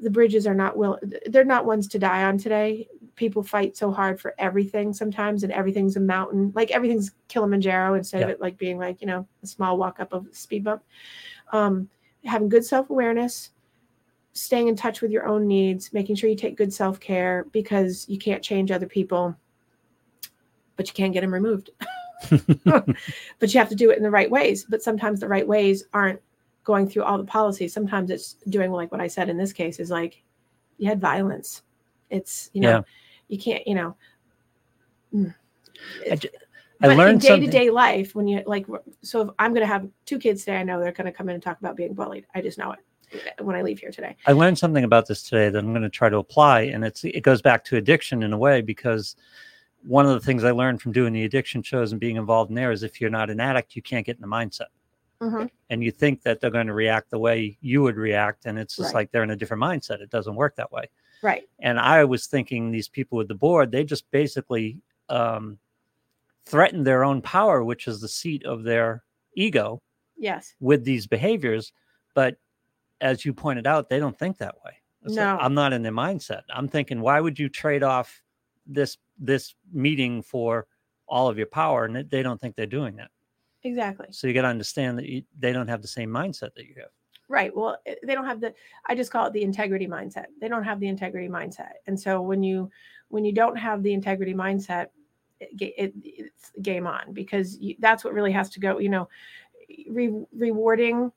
the bridges are not will they're not ones to die on today. People fight so hard for everything sometimes and everything's a mountain. Like everything's kilimanjaro instead of it like being like you know a small walk up of a speed bump. Um, having good self-awareness staying in touch with your own needs making sure you take good self-care because you can't change other people but you can't get them removed. But you have to do it in the right ways. But sometimes the right ways aren't going through all the policies. Sometimes it's doing like what i said in this case is like you had violence. It's you know Yeah. you can't you know. Mm. I but in learned day to day life when you like so if i'm going to have two kids today i know they're going to come in and talk about being bullied. I just know it when i leave here today. I learned something about this today that I'm going to try to apply, and it's it goes back to addiction in a way because one of the things I learned from doing the addiction shows and being involved in there is if you're not an addict, you can't get in the mindset, Mhm. and you think that they're going to react the way you would react, and it's just Right. like they're in a different mindset. It doesn't work that way. right And I was thinking these people with the board, they just basically um, threaten their own power, which is the seat of their ego, yes with these behaviors. But as you pointed out, they don't think that way. It's like, No. I'm not in their mindset. I'm thinking, why would you trade off this this meeting for all of your power? And they- don't think they're doing that. exactly So you got to understand that you, they don't have the same mindset that you have. right well eh, they don't have the i just call it the integrity mindset they don't have the integrity mindset and so when you when you don't have the integrity mindset it, it, it's game on because you, that's what really has to go you know re, rewarding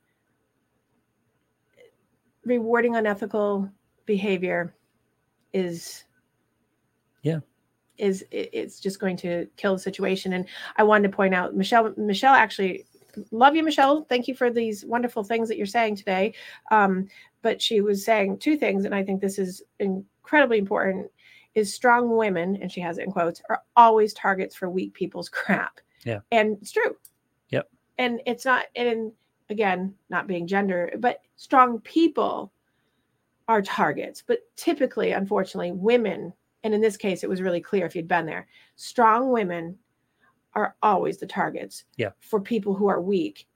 rewarding unethical behavior is Yeah. Is it's just going to kill the situation. And i wanted to point out michelle michelle actually love you michelle. Thank you for these wonderful things that you're saying today. Um, but she was saying two things and i think this is incredibly important is strong women and she has it in quotes are always targets for weak people's crap. Yeah. and it's true. Yep. and it's not and again not being gender but strong people are targets. But typically unfortunately women and in this case it was really clear if you'd been there strong women are always the targets Yeah. for people who are weak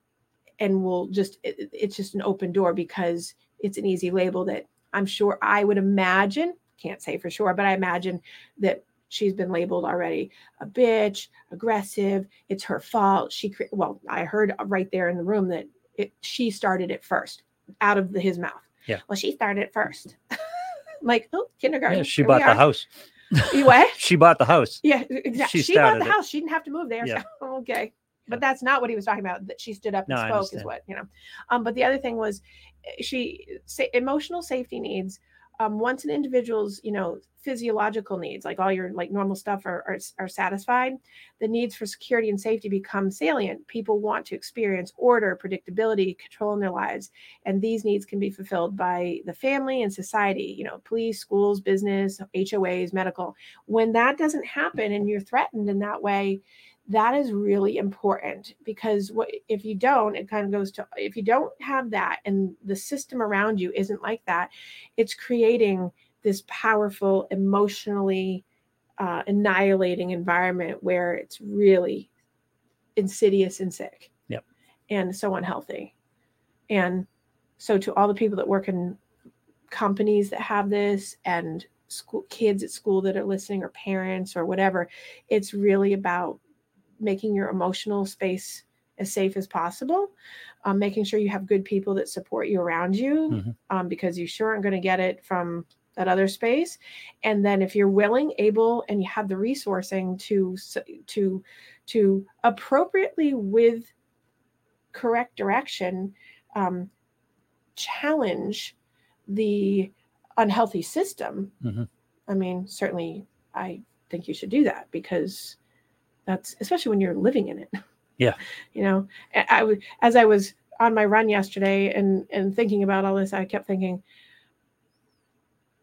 and will just it, it- it's just an open door because it's an easy label that i'm sure i would imagine can't say for sure but i imagine that she's been labeled already a bitch aggressive it's her fault she cre- well i heard right there in the room that it, she started it first out of the, his mouth Yeah. well she started it first like oh kindergarten Yeah, she here bought the house. You what She bought the house. yeah, exactly. She She, bought the it. house. She didn't have to move there. Yeah. So okay. But that's not what he was talking about. That she stood up and No, spoke is what you know. Um, but the other thing was, eh, she say, emotional safety needs. Um, once an individual's you know physiological needs, like all your like normal stuff, are, are are satisfied, the needs for security and safety become salient. People want to experience order, predictability, control in their lives, and these needs can be fulfilled by the family and society. You know, police, schools, business, HOAs, medical when that doesn't happen and you're threatened in that way that is really important because what if you don't it kind of goes to if you don't have that and the system around you isn't like that it's creating this powerful emotionally uh, annihilating environment where it's really insidious and sick Yep. and so unhealthy and so to all the people that work in companies that have this and school kids at school that are listening or parents or whatever it's really about making your emotional space as safe as possible um, making sure you have good people that support you around you Mhm. um, because you sure aren't going to get it from that other space and then if you're willing able and you have the resourcing to to to appropriately with correct direction um, challenge the unhealthy system Mhm. i mean certainly i think you should do that because that's especially when you're living in it Yeah. you know I, was as i was on my run yesterday and and thinking about all this i kept thinking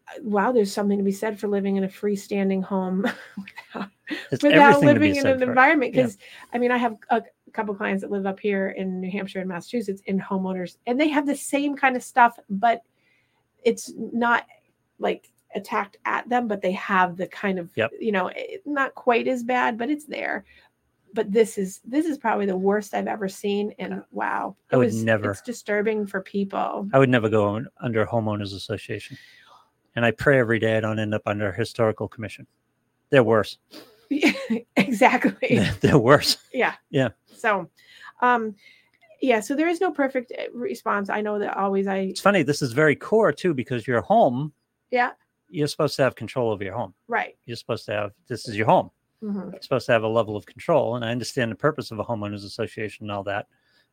uh, wow there's something to be said for living in a freestanding home without, without everything to be living in an environment Yeah. because i mean i have a couple clients that live up here in new hampshire and massachusetts in homeowners and they have the same kind of stuff but it's not like attacked at them but they have the kind of Yep. you know not quite as bad but it's there but this is this is probably the worst i've ever seen and wow I would never- it's disturbing for people I would never go on, under homeowners association. and I pray every day I don't end up under historical commission. They're worse. exactly. They're worse. Yeah. Yeah. So, um, yeah. So there is no perfect uh, response. I know that always I. It's funny. This is very core too, because your home. Yeah. You're supposed to have control over your home. Right. You're supposed to have. This is your home. hmm You're supposed to have a level of control, and I understand the purpose of a homeowners association and all that,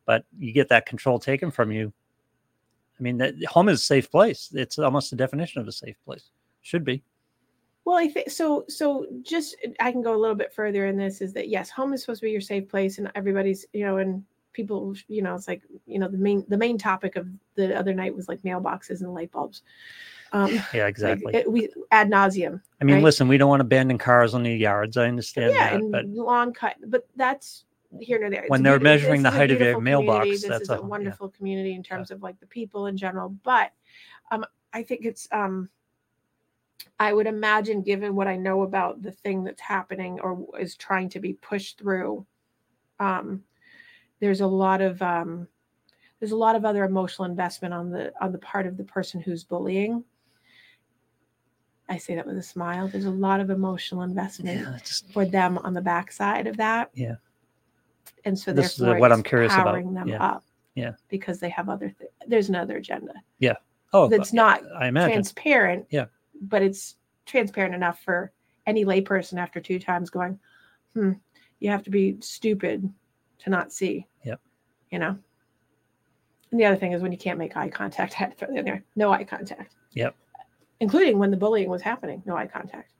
but you get that control taken from you. I mean, that home is a safe place. It's almost the definition of a safe place. Should be. Well, I think so. So just I can go a little bit further in this is that yes, home is supposed to be your safe place, and everybody's you know, and people you know, it's like you know the main the main topic of the other night was like mailboxes and light bulbs. Um, Yeah, like, exactly. it- we ad nauseum. I mean, right? listen, we don't want abandoned cars on the yards. I understand yeah, that, and but lawn cut, but that's here nor there. When they're measuring this the height of your mailbox, This that's is a- a yeah. wonderful community in terms of like the people in general, but um, I think it's um, I would imagine, given what I know about the thing that's happening or is trying to be pushed through, um, there's a lot of um, there's a lot of other emotional investment on the on the part of the person who's bullying. I say that with a smile. There's a lot of emotional investment yeah, just, for them on the backside of that. Yeah. And so This is what I'm curious about. powering them Yeah. up. Yeah. Because they have other th- there's another agenda Yeah. oh, that's not I imagine. transparent. Yeah. But it's transparent enough for any layperson after two times going, hmm, you have to be stupid to not see. Yep. You know? And the other thing is when you can't make eye contact, I had to throw that in there. No eye contact. Yep. Including when the bullying was happening. No eye contact.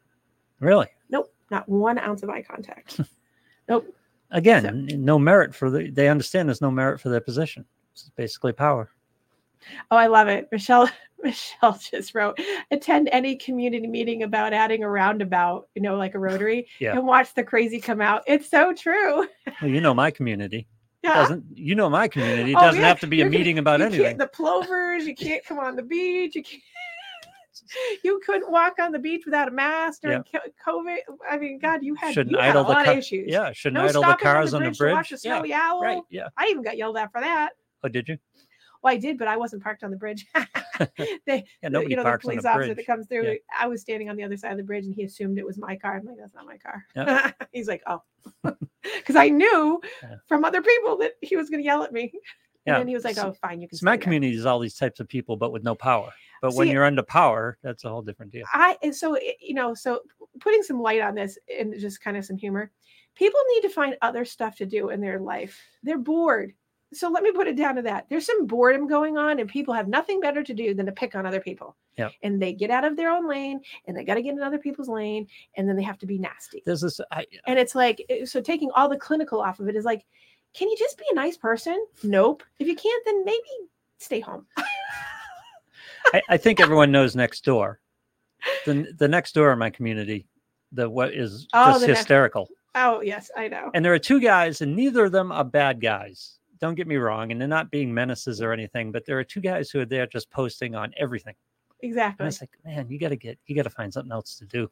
Really? Nope. Not one ounce of eye contact. nope. Again, So- no merit for the. They understand there's no merit for their position. It's basically power. Oh, I love it. Michelle Michelle just wrote, attend any community meeting about adding a roundabout, you know, like a rotary, Yeah. and watch the crazy come out. It's so true. Well, you know my community. Yeah. Doesn't you know my community? Oh, it Oh, doesn't yeah. have to be a meeting about you anything. The plovers, you can't come on the beach. You can't. You couldn't walk on the beach without a mask during co- COVID. I mean, God, you had, Shouldn't you had idle a the lot of issues. Yeah, shouldn't no idle the cars on on the the bridge, to watch bridge. the Yeah, snowy owl. right. Yeah. I even got yelled at for that. Oh, did you? Well, I did, but I wasn't parked on the bridge. they, Yeah, the- nobody you know, parks the on the police officer bridge. that comes through. Yeah. I was standing on the other side of the bridge, and he assumed it was my car. I'm like, that's not my car. Yeah. He's like, oh, because I knew Yeah. from other people that he was going to yell at me. Yeah. And then he was like, oh, fine, you can. So my community is all these types of people, but with no power. But when you're under power, that's a whole different deal. I and so you know, so putting some light on this and just kind of some humor. People need to find other stuff to do in their life. They're bored. So let me put it down to that. There's some boredom going on, and people have nothing better to do than to pick on other people. Yep. And they get out of their own lane, and they got to get in other people's lane, and then they have to be nasty. This. I, And it's like, eh, so taking all the clinical off of it is like, can you just be a nice person? Nope. If you can't, then maybe stay home. I, I think everyone knows Nextdoor. The the Nextdoor in my community, the what is Oh, just the next- hysterical. Oh yes, I know. And there are two guys, and neither of them are bad guys. Don't get me wrong, and they're not being menaces or anything. But there are two guys who are there just posting on everything. Exactly. And it's like, man, you got to get, you got to find something else to do.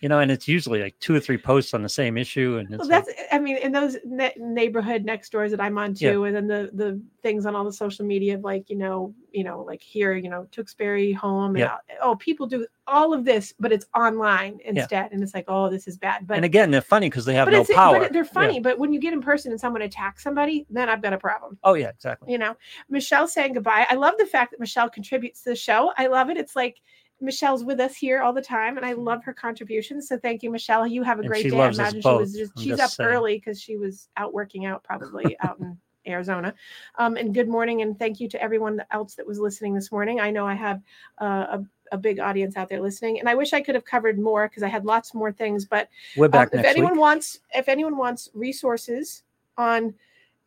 You know, and it's usually like two or three posts on the same issue, and it's Well, like, that's I mean, in those ne- neighborhood next doors that I'm on Yeah. too, and then the the things on all the social media of like you know you know like here you know Tewksbury home and Yeah. oh people do all of this, but it's online instead, and it's like oh this is bad, but and again, they're funny because they have no power. but they're Yeah. funny, but when you get in person and someone attacks somebody, then I've got a problem. Oh yeah, exactly. You know, Michelle saying goodbye. I love the fact that Michelle contributes to the show. I love it. It's like. Michelle's with us here all the time, and I love her contributions. So thank you, Michelle. You have a And great day. I imagine she was just she's just up saying. early because she was out working out, probably out in Arizona. Um, and good morning, and thank you to everyone else that was listening this morning. I know I have uh, a a big audience out there listening, and I wish I could have covered more because I had lots more things. But We're um, back if anyone week. wants, if anyone wants resources on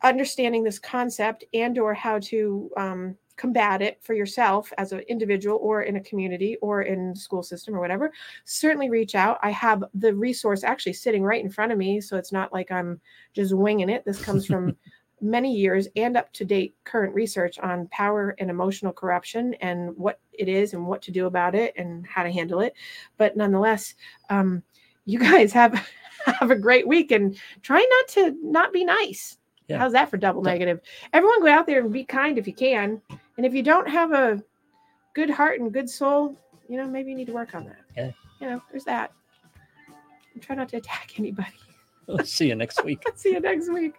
understanding this concept and or how to um, combat it for yourself as an individual or in a community or in school system or whatever certainly reach out. I have the resource actually sitting right in front of me so it's not like i'm just winging it. This comes from many years and up to date current research on power and emotional corruption and what it is and what to do about it and how to handle it. But nonetheless um, you guys have have a great week and try not to not be nice. Yeah. how's that for double negative? Everyone go out there and be kind if you can and if you don't have a good heart and good soul, you know, maybe you need to work on that. Yeah. You know, there's that. And try not to attack anybody. We'll see you next week. See you next week.